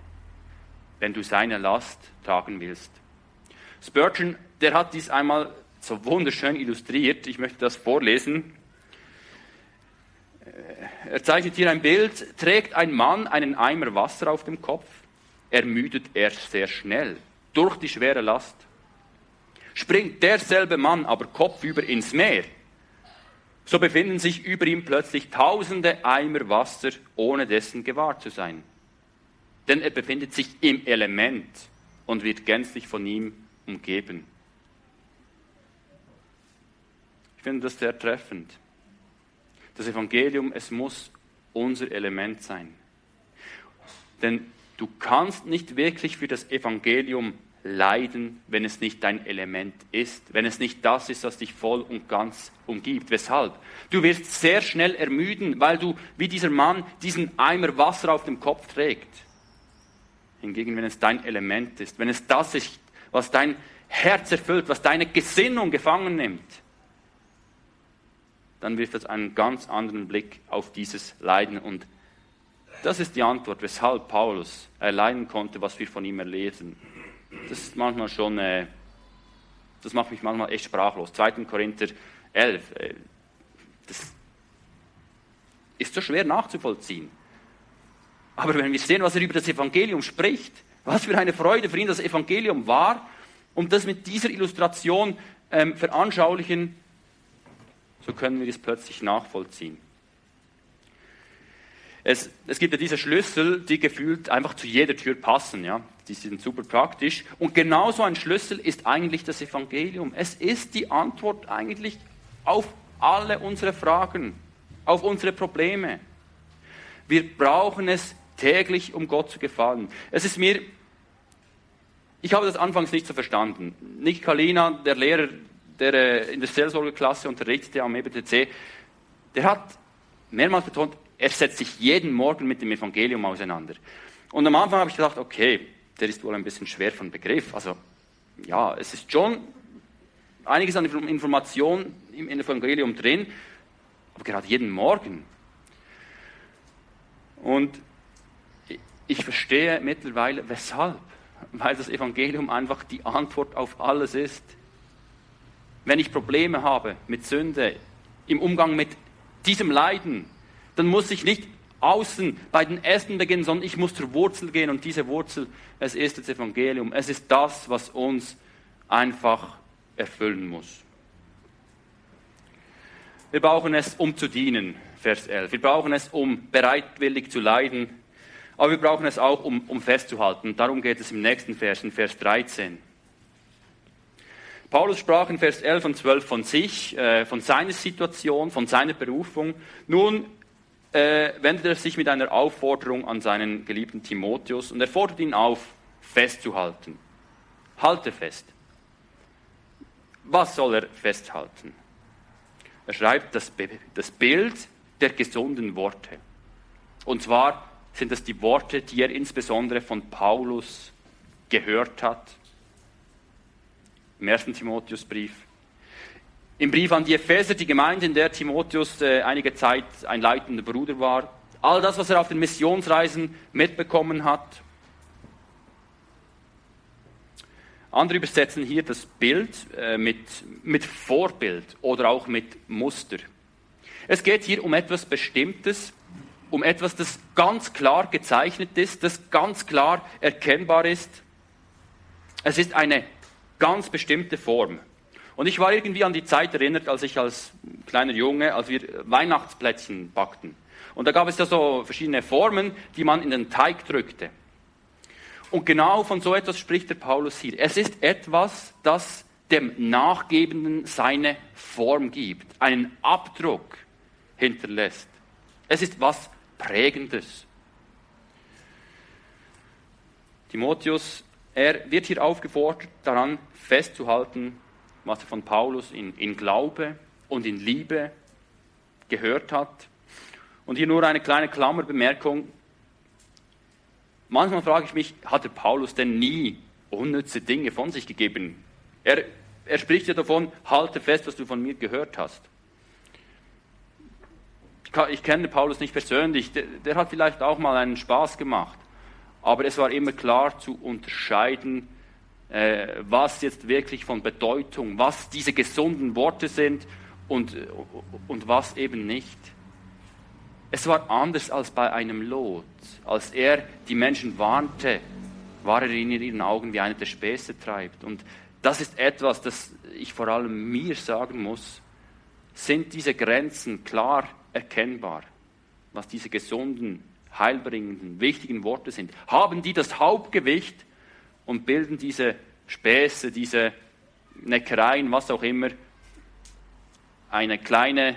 wenn du seine Last tragen willst. Spurgeon, der hat dies einmal so wunderschön illustriert. Ich möchte das vorlesen. Er zeichnet hier ein Bild. Trägt ein Mann einen Eimer Wasser auf dem Kopf, ermüdet er sehr schnell durch die schwere Last. Springt derselbe Mann aber kopfüber ins Meer, so befinden sich über ihm plötzlich tausende Eimer Wasser, ohne dessen gewahr zu sein denn er befindet sich im Element und wird gänzlich von ihm umgeben. Ich finde das sehr treffend. Das Evangelium, es muss unser Element sein. Denn du kannst nicht wirklich für das Evangelium leiden, wenn es nicht dein Element ist, wenn es nicht das ist, was dich voll und ganz umgibt. Weshalb? Du wirst sehr schnell ermüden, weil du wie dieser Mann diesen Eimer Wasser auf dem Kopf trägt. Hingegen, wenn es dein Element ist, wenn es das ist, was dein Herz erfüllt, was deine Gesinnung gefangen nimmt, dann wirft das einen ganz anderen Blick auf dieses Leiden. Und das ist die Antwort, weshalb Paulus erleiden konnte, was wir von ihm erlesen. Das ist manchmal schon, äh, das macht mich manchmal echt sprachlos. 2. Korinther 11, äh, das ist so schwer nachzuvollziehen. Aber wenn wir sehen, was er über das Evangelium spricht, was für eine Freude für ihn das Evangelium war, und das mit dieser Illustration ähm, veranschaulichen, so können wir es plötzlich nachvollziehen. Es, es, gibt ja diese Schlüssel, die gefühlt einfach zu jeder Tür passen. Ja? Die sind super praktisch. Und genauso ein Schlüssel ist eigentlich das Evangelium. Es ist die Antwort eigentlich auf alle unsere Fragen, auf unsere Probleme. Wir brauchen es täglich, um Gott zu gefallen. Es ist mir Ich habe das anfangs nicht so verstanden. Nick Kalina, der Lehrer, der äh, in der Seelsorgeklasse unterrichtete am EBTC, der hat mehrmals betont, er setzt sich jeden Morgen mit dem Evangelium auseinander. Und am Anfang habe ich gedacht, okay, der ist wohl ein bisschen schwer von Begriff. Also ja, es ist schon einiges an Information im Evangelium drin, aber gerade jeden Morgen. Und ich verstehe mittlerweile, weshalb. Weil das Evangelium einfach die Antwort auf alles ist. Wenn ich Probleme habe mit Sünde, im Umgang mit diesem Leiden, dann muss ich nicht außen bei den Ästen beginnen, sondern ich muss zur Wurzel gehen und diese Wurzel, es ist das Evangelium. Es ist das, was uns einfach erfüllen muss. Wir brauchen es, um zu dienen, Vers 11. Wir brauchen es, um bereitwillig zu leiden, aber wir brauchen es auch, um, um festzuhalten. Darum geht es im nächsten Vers, in Vers 13. Paulus sprach in Vers 11 und 12 von sich, äh, von seiner Situation, von seiner Berufung. Nun äh, wendet er sich mit einer Aufforderung an seinen geliebten Timotheus und er fordert ihn auf, festzuhalten. Halte fest. Was soll er festhalten? Er schreibt das, das Bild der gesunden Worte. Und zwar sind das die Worte, die er insbesondere von Paulus gehört hat. Im ersten Timotheusbrief. Im Brief an die Epheser, die Gemeinde, in der Timotheus äh, einige Zeit ein leitender Bruder war. All das, was er auf den Missionsreisen mitbekommen hat. Andere übersetzen hier das Bild äh, mit, mit Vorbild oder auch mit Muster. Es geht hier um etwas Bestimmtes, um etwas, das ganz klar gezeichnet ist, das ganz klar erkennbar ist. Es ist eine ganz bestimmte Form. Und ich war irgendwie an die Zeit erinnert, als ich als kleiner Junge, als wir Weihnachtsplätzchen backten. Und da gab es ja so verschiedene Formen, die man in den Teig drückte. Und genau von so etwas spricht der Paulus hier. Es ist etwas, das dem Nachgebenden seine Form gibt, einen Abdruck hinterlässt. Es ist was Prägendes. Timotheus, er wird hier aufgefordert, daran festzuhalten, was er von Paulus in, in Glaube und in Liebe gehört hat. Und hier nur eine kleine Klammerbemerkung. Manchmal frage ich mich, hat der Paulus denn nie unnütze Dinge von sich gegeben? Er, er spricht ja davon, halte fest, was du von mir gehört hast. Ich kenne Paulus nicht persönlich, der, der hat vielleicht auch mal einen Spaß gemacht, aber es war immer klar zu unterscheiden, äh, was jetzt wirklich von Bedeutung, was diese gesunden Worte sind und, und was eben nicht. Es war anders als bei einem Lot. Als er die Menschen warnte, war er in ihren Augen wie einer, der Späße treibt. Und das ist etwas, das ich vor allem mir sagen muss. Sind diese Grenzen klar erkennbar, was diese gesunden, heilbringenden, wichtigen Worte sind? Haben die das Hauptgewicht und bilden diese Späße, diese Neckereien, was auch immer, eine kleine,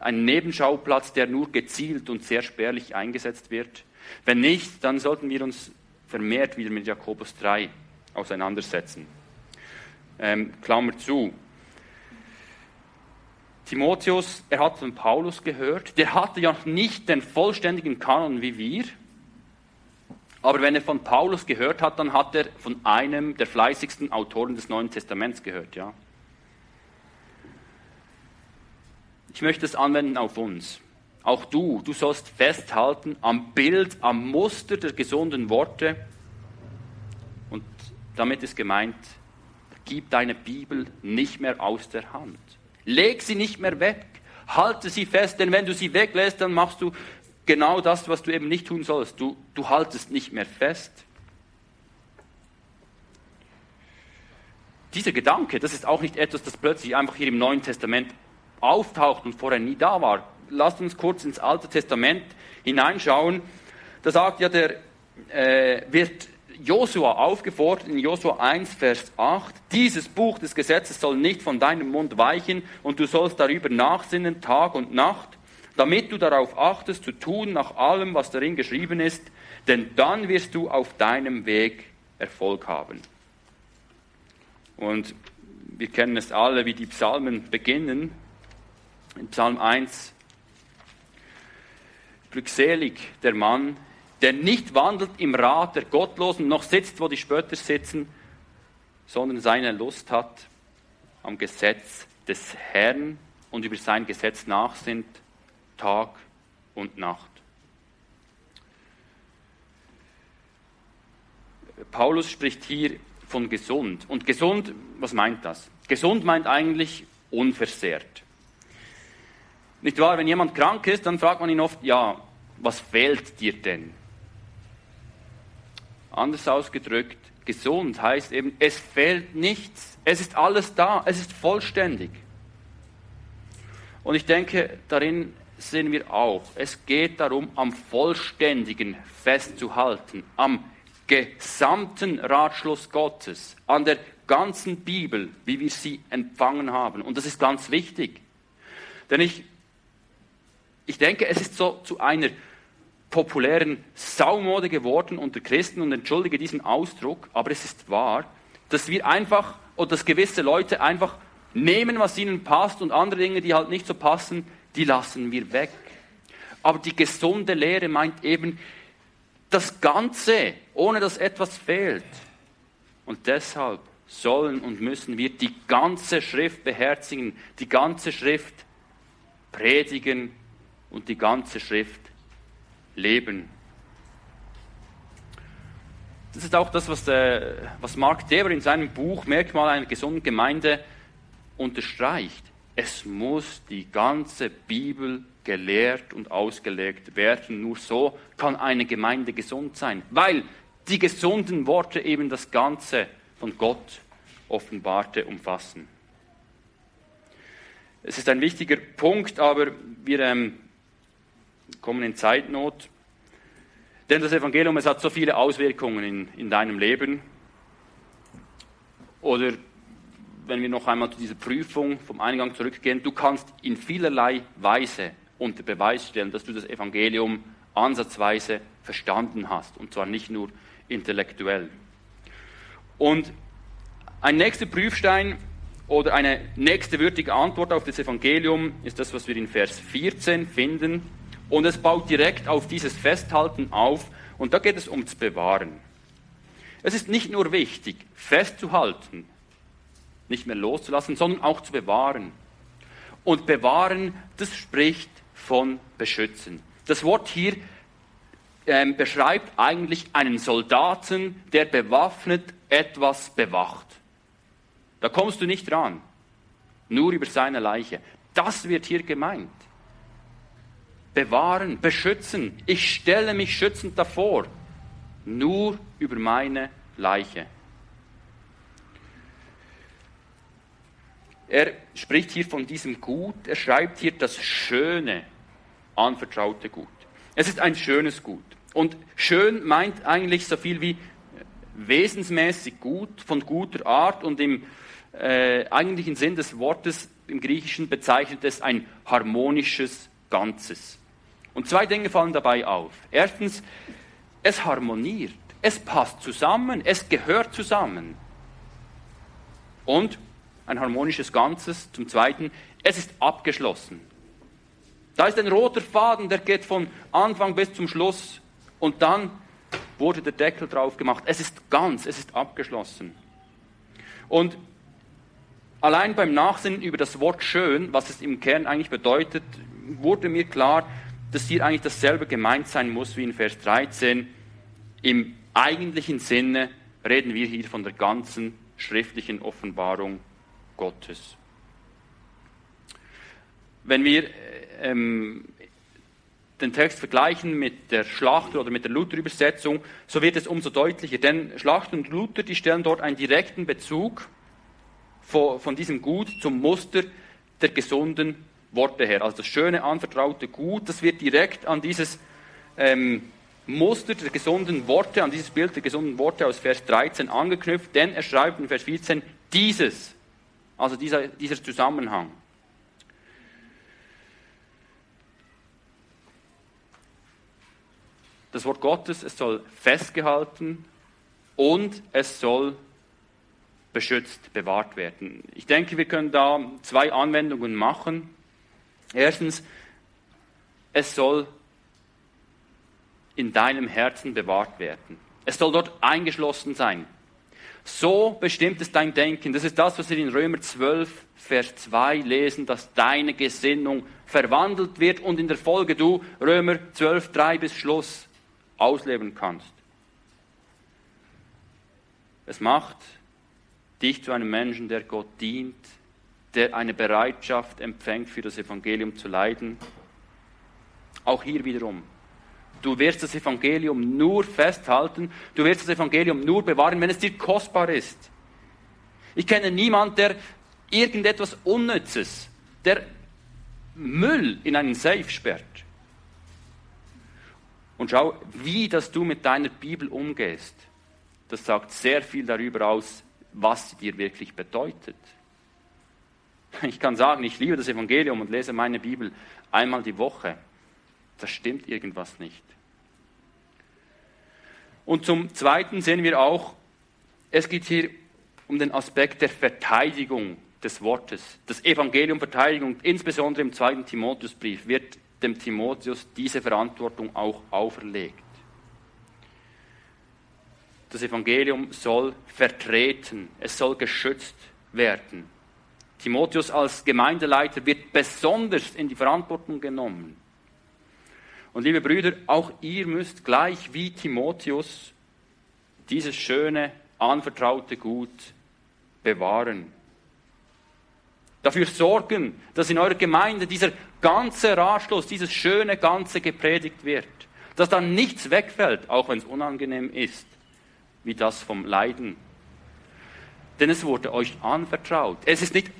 einen Nebenschauplatz, der nur gezielt und sehr spärlich eingesetzt wird? Wenn nicht, dann sollten wir uns vermehrt wieder mit Jakobus 3 auseinandersetzen. Ähm, Klammer zu. Timotheus, er hat von Paulus gehört, der hatte ja nicht den vollständigen Kanon wie wir, aber wenn er von Paulus gehört hat, dann hat er von einem der fleißigsten Autoren des Neuen Testaments gehört, ja. Ich möchte es anwenden auf uns. Auch du, du sollst festhalten am Bild, am Muster der gesunden Worte. Und damit ist gemeint, gib deine Bibel nicht mehr aus der Hand. Leg sie nicht mehr weg. Halte sie fest, denn wenn du sie weglässt, dann machst du genau das, was du eben nicht tun sollst. Du, du haltest nicht mehr fest. Dieser Gedanke, das ist auch nicht etwas, das plötzlich einfach hier im Neuen Testament auftaucht und vorher nie da war. Lasst uns kurz ins Alte Testament hineinschauen. Da sagt ja der, äh, wird Josua aufgefordert in Josua 1, Vers 8, dieses Buch des Gesetzes soll nicht von deinem Mund weichen und du sollst darüber nachsinnen Tag und Nacht, damit du darauf achtest zu tun nach allem, was darin geschrieben ist, denn dann wirst du auf deinem Weg Erfolg haben. Und wir kennen es alle, wie die Psalmen beginnen. In Psalm 1, glückselig der Mann, der nicht wandelt im Rat der Gottlosen, noch sitzt, wo die Spötter sitzen, sondern seine Lust hat am Gesetz des Herrn und über sein Gesetz nachsinnt, Tag und Nacht. Paulus spricht hier von gesund. Und gesund, was meint das? Gesund meint eigentlich unversehrt. Nicht wahr? Wenn jemand krank ist, dann fragt man ihn oft, ja, was fehlt dir denn? Anders ausgedrückt, gesund heißt eben, es fehlt nichts. Es ist alles da. Es ist vollständig. Und ich denke, darin sehen wir auch, es geht darum, am Vollständigen festzuhalten, am gesamten Ratschluss Gottes, an der ganzen Bibel, wie wir sie empfangen haben. Und das ist ganz wichtig. Denn ich, ich denke, es ist so zu einer populären Saumode geworden unter Christen und entschuldige diesen Ausdruck, aber es ist wahr, dass wir einfach oder dass gewisse Leute einfach nehmen, was ihnen passt und andere Dinge, die halt nicht so passen, die lassen wir weg. Aber die gesunde Lehre meint eben, das Ganze, ohne dass etwas fehlt. Und deshalb sollen und müssen wir die ganze Schrift beherzigen, die ganze Schrift predigen und die ganze Schrift leben. Das ist auch das, was, der, was Mark Deber in seinem Buch Merkmal einer gesunden Gemeinde unterstreicht. Es muss die ganze Bibel gelehrt und ausgelegt werden. Nur so kann eine Gemeinde gesund sein, weil die gesunden Worte eben das Ganze von Gott offenbarte umfassen. Es ist ein wichtiger Punkt, aber wir ähm, kommen in Zeitnot. Denn das Evangelium, es hat so viele Auswirkungen in, in deinem Leben. Oder wenn wir noch einmal zu dieser Prüfung vom Eingang zurückgehen, du kannst in vielerlei Weise unter Beweis stellen, dass du das Evangelium ansatzweise verstanden hast, und zwar nicht nur intellektuell. Und ein nächster Prüfstein oder eine nächste würdige Antwort auf das Evangelium ist das, was wir in Vers 14 finden. Und es baut direkt auf dieses Festhalten auf. Und da geht es ums Bewahren. Es ist nicht nur wichtig, festzuhalten, nicht mehr loszulassen, sondern auch zu bewahren. Und bewahren, das spricht von beschützen. Das Wort hier ähm, beschreibt eigentlich einen Soldaten, der bewaffnet etwas bewacht. Da kommst du nicht dran, nur über seine Leiche. Das wird hier gemeint. Bewahren, beschützen. Ich stelle mich schützend davor, nur über meine Leiche. Er spricht hier von diesem Gut, er schreibt hier das Schöne, anvertraute Gut. Es ist ein schönes Gut. Und schön meint eigentlich so viel wie wesensmäßig gut, von guter Art und im äh, eigentlichen Sinn des Wortes im Griechischen bezeichnet es ein harmonisches Ganzes. Und zwei Dinge fallen dabei auf. Erstens, es harmoniert, es passt zusammen, es gehört zusammen. Und ein harmonisches Ganzes. Zum Zweiten, es ist abgeschlossen. Da ist ein roter Faden, der geht von Anfang bis zum Schluss. Und dann wurde der Deckel drauf gemacht. Es ist ganz, es ist abgeschlossen. Und allein beim Nachsinnen über das Wort schön, was es im Kern eigentlich bedeutet, wurde mir klar, dass hier eigentlich dasselbe gemeint sein muss wie in Vers 13. Im eigentlichen Sinne reden wir hier von der ganzen schriftlichen Offenbarung Gottes. Wenn wir ähm, den Text vergleichen mit der Schlachter oder mit der Luther-Übersetzung, so wird es umso deutlicher. Denn Schlachter und Luther, die stellen dort einen direkten Bezug von, von diesem Gut zum Muster der gesunden Worte her. Also das schöne, anvertraute Gut, das wird direkt an dieses ähm, Muster der gesunden Worte, an dieses Bild der gesunden Worte aus Vers 13 angeknüpft, denn er schreibt in Vers 14, dieses, also dieser, dieser Zusammenhang. das Wort Gottes, es soll festgehalten und es soll beschützt, bewahrt werden. Ich denke, wir können da zwei Anwendungen machen. Erstens, es soll in deinem Herzen bewahrt werden. Es soll dort eingeschlossen sein. So bestimmt es dein Denken. Das ist das, was wir in Römer 12, Vers 2 lesen, dass deine Gesinnung verwandelt wird und in der Folge du Römer 12, 3 bis Schluss ausleben kannst. Es macht dich zu einem Menschen, der Gott dient, der eine Bereitschaft empfängt, für das Evangelium zu leiden. Auch hier wiederum. Du wirst das Evangelium nur festhalten, du wirst das Evangelium nur bewahren, wenn es dir kostbar ist. Ich kenne niemanden, der irgendetwas Unnützes, der Müll in einen Safe sperrt. Und schau, wie dass du mit deiner Bibel umgehst. Das sagt sehr viel darüber aus, was sie dir wirklich bedeutet. Ich kann sagen, ich liebe das Evangelium und lese meine Bibel einmal die Woche. Das stimmt irgendwas nicht. Und zum Zweiten sehen wir auch, es geht hier um den Aspekt der Verteidigung des Wortes. Das Evangelium Verteidigung, insbesondere im zweiten Timotheusbrief, wird dem Timotheus diese Verantwortung auch auferlegt. Das Evangelium soll vertreten, es soll geschützt werden. Timotheus als Gemeindeleiter wird besonders in die Verantwortung genommen. Und liebe Brüder, auch ihr müsst gleich wie Timotheus dieses schöne, anvertraute Gut bewahren. Dafür sorgen, dass in eurer Gemeinde dieser ganze Ratschluss, dieses schöne Ganze gepredigt wird. Dass dann nichts wegfällt, auch wenn es unangenehm ist wie das vom Leiden. Denn es wurde euch anvertraut. Es ist nicht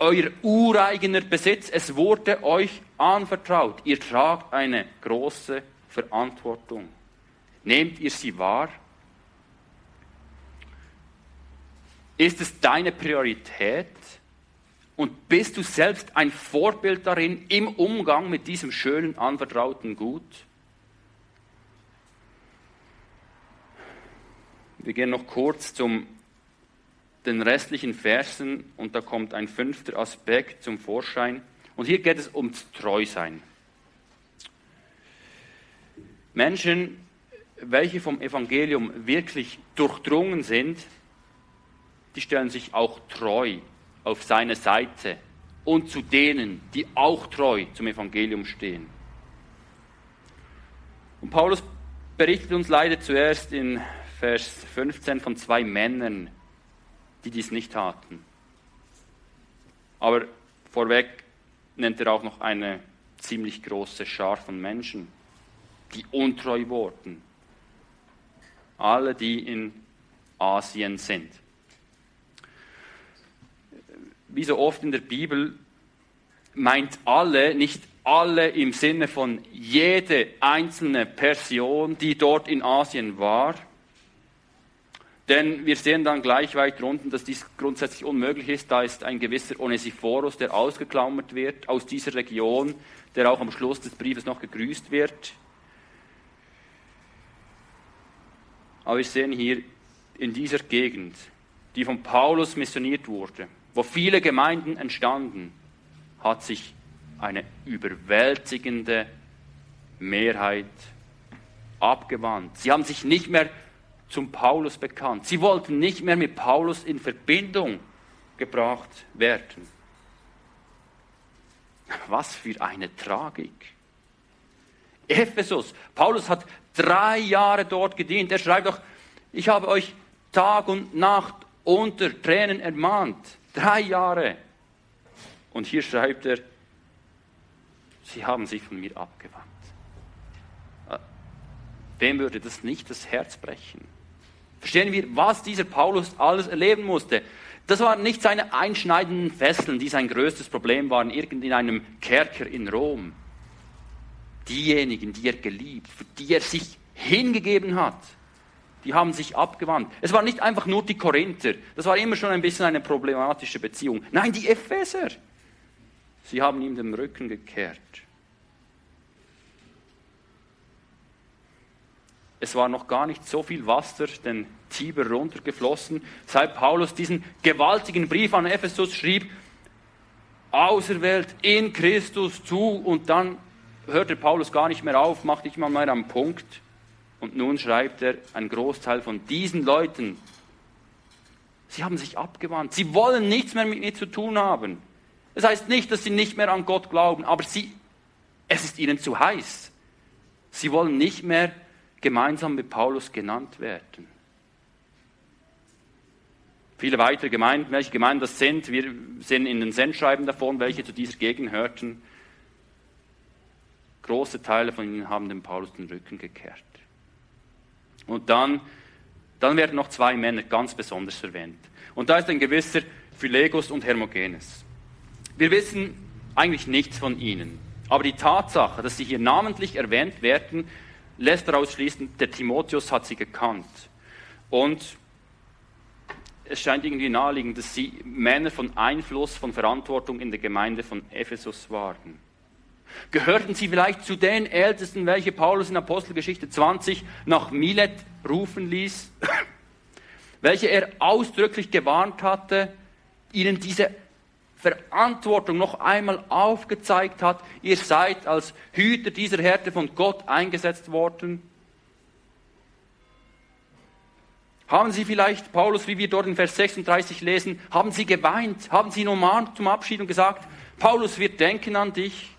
euer ureigener Besitz, es wurde euch anvertraut. Ihr tragt eine große Verantwortung. Nehmt ihr sie wahr? Ist es deine Priorität? Und bist du selbst ein Vorbild darin im Umgang mit diesem schönen, anvertrauten Gut? Wir gehen noch kurz zum den restlichen Versen und da kommt ein fünfter Aspekt zum Vorschein. Und hier geht es ums Treusein. Menschen, welche vom Evangelium wirklich durchdrungen sind, die stellen sich auch treu auf seine Seite und zu denen, die auch treu zum Evangelium stehen. Und Paulus berichtet uns leider zuerst in Vers 15 von zwei Männern, die dies nicht taten. Aber vorweg nennt er auch noch eine ziemlich große Schar von Menschen, die untreu wurden. Alle, die in Asien sind. Wie so oft in der Bibel meint alle nicht alle im Sinne von jede einzelne Person, die dort in Asien war, denn wir sehen dann gleich weit unten, dass dies grundsätzlich unmöglich ist. Da ist ein gewisser Onesiphorus, der ausgeklammert wird aus dieser Region, der auch am Schluss des Briefes noch gegrüßt wird. Aber wir sehen hier in dieser Gegend, die von Paulus missioniert wurde, wo viele Gemeinden entstanden, hat sich eine überwältigende Mehrheit abgewandt. Sie haben sich nicht mehr zum Paulus bekannt. Sie wollten nicht mehr mit Paulus in Verbindung gebracht werden. Was für eine Tragik. Ephesus, Paulus hat drei Jahre dort gedient. Er schreibt doch, ich habe euch Tag und Nacht unter Tränen ermahnt. Drei Jahre. Und hier schreibt er, sie haben sich von mir abgewandt. Wem würde das nicht das Herz brechen? Verstehen wir, was dieser Paulus alles erleben musste. Das waren nicht seine einschneidenden Fesseln, die sein größtes Problem waren, irgend in einem Kerker in Rom. Diejenigen, die er geliebt, für die er sich hingegeben hat, die haben sich abgewandt. Es waren nicht einfach nur die Korinther, das war immer schon ein bisschen eine problematische Beziehung. Nein, die Epheser, sie haben ihm den Rücken gekehrt. Es war noch gar nicht so viel Wasser den Tiber runtergeflossen, seit Paulus diesen gewaltigen Brief an Ephesus schrieb, auserwählt in Christus zu und dann hörte Paulus gar nicht mehr auf, machte ich mal mehr am Punkt. Und nun schreibt er, ein Großteil von diesen Leuten, sie haben sich abgewandt, sie wollen nichts mehr mit mir zu tun haben. Das heißt nicht, dass sie nicht mehr an Gott glauben, aber sie, es ist ihnen zu heiß. Sie wollen nicht mehr gemeinsam mit Paulus genannt werden. Viele weitere Gemeinden, welche Gemeinden das sind, wir sehen in den Sendschreiben davon, welche zu dieser Gegend hörten. Große Teile von ihnen haben dem Paulus den Rücken gekehrt. Und dann, dann werden noch zwei Männer ganz besonders erwähnt. Und da ist ein gewisser Philegos und Hermogenes. Wir wissen eigentlich nichts von ihnen. Aber die Tatsache, dass sie hier namentlich erwähnt werden, lässt daraus schließen, der Timotheus hat sie gekannt. Und es scheint irgendwie naheliegend, dass sie Männer von Einfluss, von Verantwortung in der Gemeinde von Ephesus waren. Gehörten sie vielleicht zu den Ältesten, welche Paulus in Apostelgeschichte 20 nach Milet rufen ließ, welche er ausdrücklich gewarnt hatte, ihnen diese Verantwortung noch einmal aufgezeigt hat. Ihr seid als Hüter dieser Härte von Gott eingesetzt worden. Haben Sie vielleicht, Paulus, wie wir dort in Vers 36 lesen, haben Sie geweint, haben Sie normal zum Abschied und gesagt, Paulus wird denken an dich.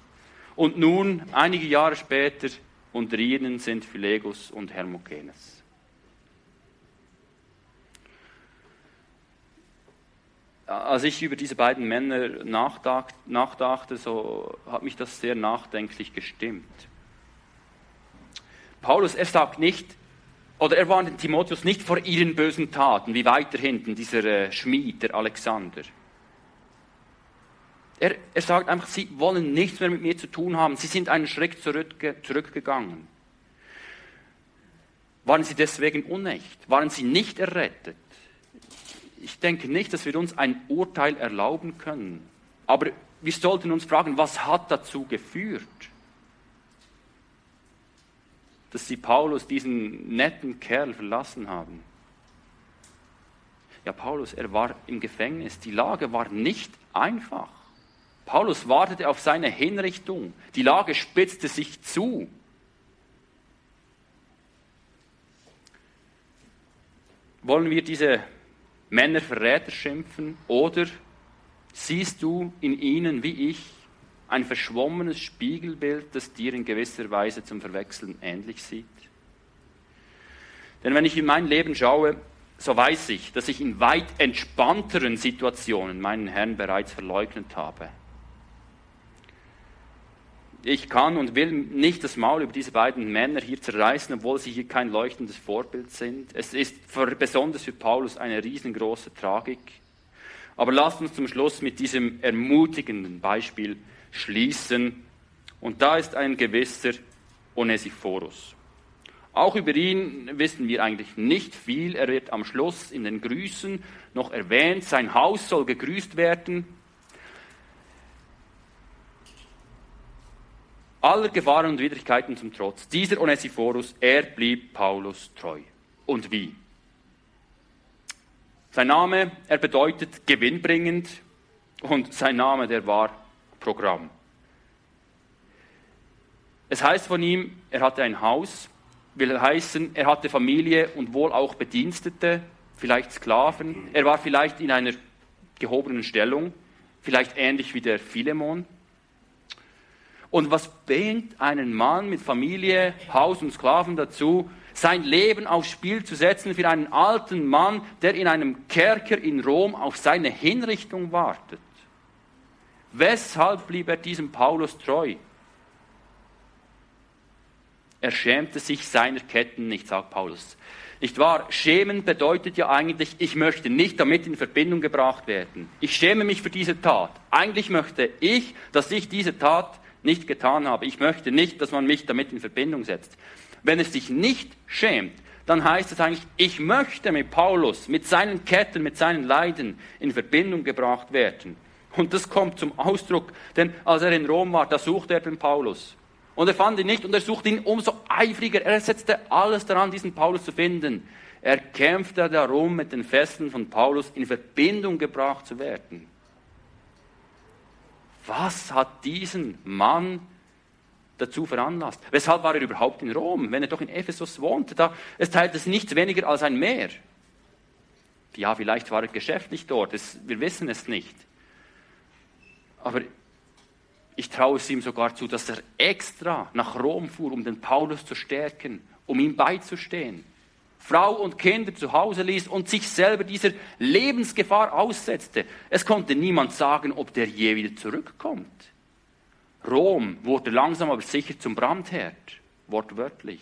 Und nun, einige Jahre später, unter ihnen sind Philegus und Hermogenes. Als ich über diese beiden Männer nachdachte, so hat mich das sehr nachdenklich gestimmt. Paulus, er sagt nicht, oder er warnt Timotheus nicht vor ihren bösen Taten, wie weiter hinten dieser äh, Schmied, der Alexander. Er, er sagt einfach, sie wollen nichts mehr mit mir zu tun haben. Sie sind einen Schritt zurückge zurückgegangen. Waren sie deswegen unecht? Waren sie nicht errettet? Ich denke nicht, dass wir uns ein Urteil erlauben können. Aber wir sollten uns fragen, was hat dazu geführt, dass sie Paulus, diesen netten Kerl, verlassen haben? Ja, Paulus, er war im Gefängnis. Die Lage war nicht einfach. Paulus wartete auf seine Hinrichtung. Die Lage spitzte sich zu. Wollen wir diese Männer Verräter schimpfen? Oder siehst du in ihnen, wie ich, ein verschwommenes Spiegelbild, das dir in gewisser Weise zum Verwechseln ähnlich sieht? Denn wenn ich in mein Leben schaue, so weiß ich, dass ich in weit entspannteren Situationen meinen Herrn bereits verleugnet habe ich kann und will nicht das Maul über diese beiden Männer hier zerreißen, obwohl sie hier kein leuchtendes Vorbild sind. Es ist für, besonders für Paulus eine riesengroße Tragik. Aber lasst uns zum Schluss mit diesem ermutigenden Beispiel schließen. Und da ist ein gewisser Onesiphorus. Auch über ihn wissen wir eigentlich nicht viel. Er wird am Schluss in den Grüßen noch erwähnt. Sein Haus soll gegrüßt werden. Aller Gefahren und Widrigkeiten zum Trotz, dieser Onesiphorus, er blieb Paulus treu. Und wie? Sein Name, er bedeutet gewinnbringend und sein Name, der war Programm. Es heißt von ihm, er hatte ein Haus, will heißen, er hatte Familie und wohl auch Bedienstete, vielleicht Sklaven. Er war vielleicht in einer gehobenen Stellung, vielleicht ähnlich wie der Philemon. Und was bringt einen Mann mit Familie, Haus und Sklaven dazu, sein Leben aufs Spiel zu setzen für einen alten Mann, der in einem Kerker in Rom auf seine Hinrichtung wartet? Weshalb blieb er diesem Paulus treu? Er schämte sich seiner Ketten nicht, sagt Paulus. Nicht wahr? Schämen bedeutet ja eigentlich, ich möchte nicht damit in Verbindung gebracht werden. Ich schäme mich für diese Tat. Eigentlich möchte ich, dass ich diese Tat nicht getan habe. Ich möchte nicht, dass man mich damit in Verbindung setzt. Wenn es sich nicht schämt, dann heißt es eigentlich, ich möchte mit Paulus, mit seinen Ketten, mit seinen Leiden in Verbindung gebracht werden. Und das kommt zum Ausdruck, denn als er in Rom war, da suchte er den Paulus. Und er fand ihn nicht und er suchte ihn umso eifriger. Er setzte alles daran, diesen Paulus zu finden. Er kämpfte darum, mit den Fesseln von Paulus in Verbindung gebracht zu werden. Was hat diesen Mann dazu veranlasst? Weshalb war er überhaupt in Rom, wenn er doch in Ephesus wohnte? Da, es teilte sich nichts weniger als ein Meer. Ja, vielleicht war er geschäftlich dort, das, wir wissen es nicht. Aber ich traue es ihm sogar zu, dass er extra nach Rom fuhr, um den Paulus zu stärken, um ihm beizustehen. Frau und Kinder zu Hause ließ und sich selber dieser Lebensgefahr aussetzte. Es konnte niemand sagen, ob der je wieder zurückkommt. Rom wurde langsam aber sicher zum Brandherd, wortwörtlich.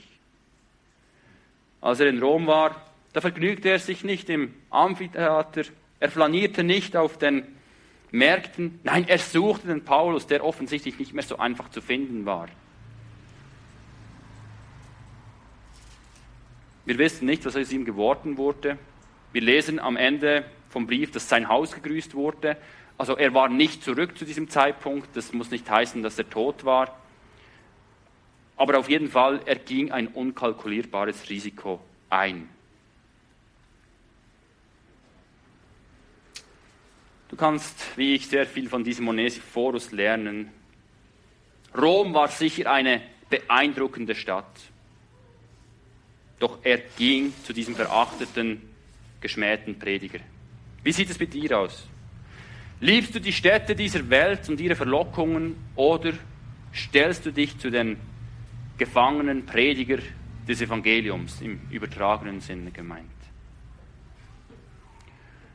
Als er in Rom war, da vergnügte er sich nicht im Amphitheater, er flanierte nicht auf den Märkten, nein, er suchte den Paulus, der offensichtlich nicht mehr so einfach zu finden war. Wir wissen nicht, was aus ihm geworden wurde. Wir lesen am Ende vom Brief, dass sein Haus gegrüßt wurde. Also er war nicht zurück zu diesem Zeitpunkt. Das muss nicht heißen, dass er tot war. Aber auf jeden Fall, er ging ein unkalkulierbares Risiko ein. Du kannst, wie ich, sehr viel von diesem Onesiphorus lernen. Rom war sicher eine beeindruckende Stadt. Doch er ging zu diesem verachteten, geschmähten Prediger. Wie sieht es mit dir aus? Liebst du die Städte dieser Welt und ihre Verlockungen oder stellst du dich zu den gefangenen Prediger des Evangeliums im übertragenen Sinne gemeint?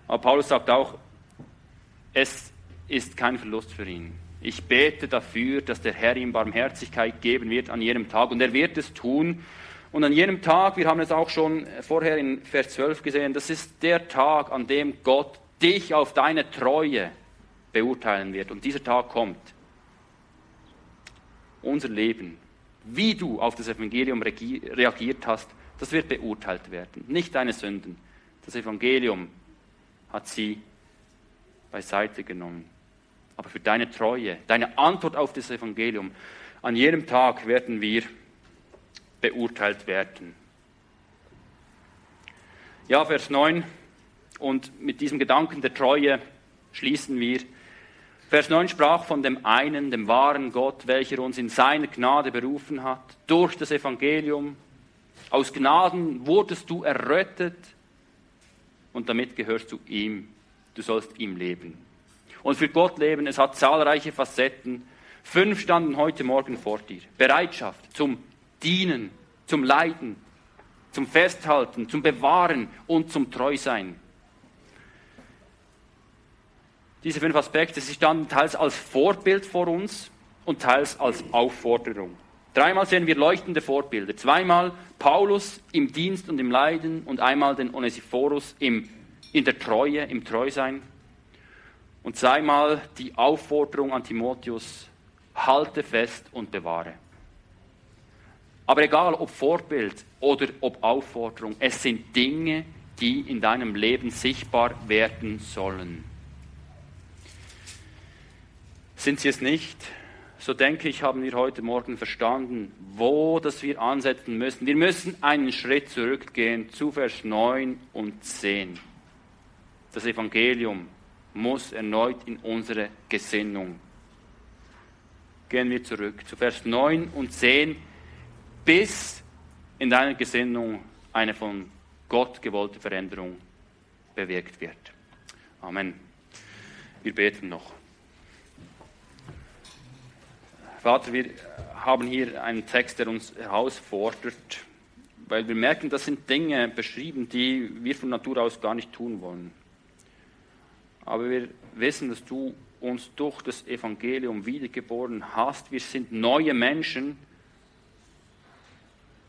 Aber Paulus sagt auch, es ist kein Verlust für ihn. Ich bete dafür, dass der Herr ihm Barmherzigkeit geben wird an jedem Tag und er wird es tun. Und an jedem Tag, wir haben es auch schon vorher in Vers 12 gesehen, das ist der Tag, an dem Gott dich auf deine Treue beurteilen wird. Und dieser Tag kommt. Unser Leben, wie du auf das Evangelium reagiert hast, das wird beurteilt werden. Nicht deine Sünden. Das Evangelium hat sie beiseite genommen. Aber für deine Treue, deine Antwort auf das Evangelium, an jedem Tag werden wir beurteilt werden. Ja, Vers 9. Und mit diesem Gedanken der Treue schließen wir. Vers 9 sprach von dem einen, dem wahren Gott, welcher uns in seiner Gnade berufen hat, durch das Evangelium. Aus Gnaden wurdest du errettet und damit gehörst du ihm du sollst ihm leben. Und für Gott leben, es hat zahlreiche Facetten. Fünf standen heute Morgen vor dir. Bereitschaft zum Dienen, zum Leiden, zum Festhalten, zum Bewahren und zum Treusein. Diese fünf Aspekte, sie standen teils als Vorbild vor uns und teils als Aufforderung. Dreimal sehen wir leuchtende Vorbilder. Zweimal Paulus im Dienst und im Leiden und einmal den Onesiphorus im in der Treue, im Treusein. Und zweimal die Aufforderung an Timotheus, halte fest und bewahre. Aber egal ob Vorbild oder ob Aufforderung, es sind Dinge, die in deinem Leben sichtbar werden sollen. Sind sie es nicht? So denke ich, haben wir heute Morgen verstanden, wo das wir ansetzen müssen. Wir müssen einen Schritt zurückgehen zu Vers 9 und 10. Das Evangelium muss erneut in unsere Gesinnung. Gehen wir zurück zu Vers 9 und 10, bis in deiner Gesinnung eine von Gott gewollte Veränderung bewirkt wird. Amen. Wir beten noch. Vater, wir haben hier einen Text, der uns herausfordert, weil wir merken, das sind Dinge beschrieben, die wir von Natur aus gar nicht tun wollen. Aber wir wissen, dass du uns durch das Evangelium wiedergeboren hast. Wir sind neue Menschen,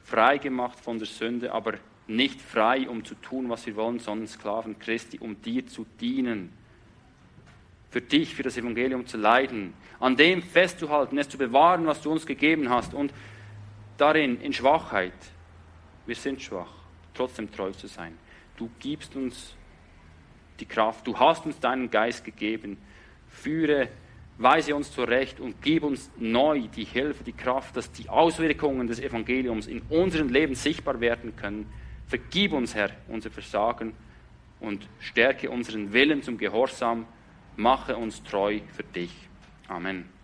frei gemacht von der Sünde, aber nicht frei, um zu tun, was wir wollen, sondern Sklaven Christi, um dir zu dienen. Für dich, für das Evangelium zu leiden, an dem festzuhalten, es zu bewahren, was du uns gegeben hast und darin in Schwachheit, wir sind schwach, trotzdem treu zu sein. Du gibst uns die Kraft. Du hast uns deinen Geist gegeben. Führe weise uns zurecht und gib uns neu die Hilfe, die Kraft, dass die Auswirkungen des Evangeliums in unserem Leben sichtbar werden können. Vergib uns, Herr, unser Versagen und stärke unseren Willen zum Gehorsam. Mache uns treu für dich. Amen.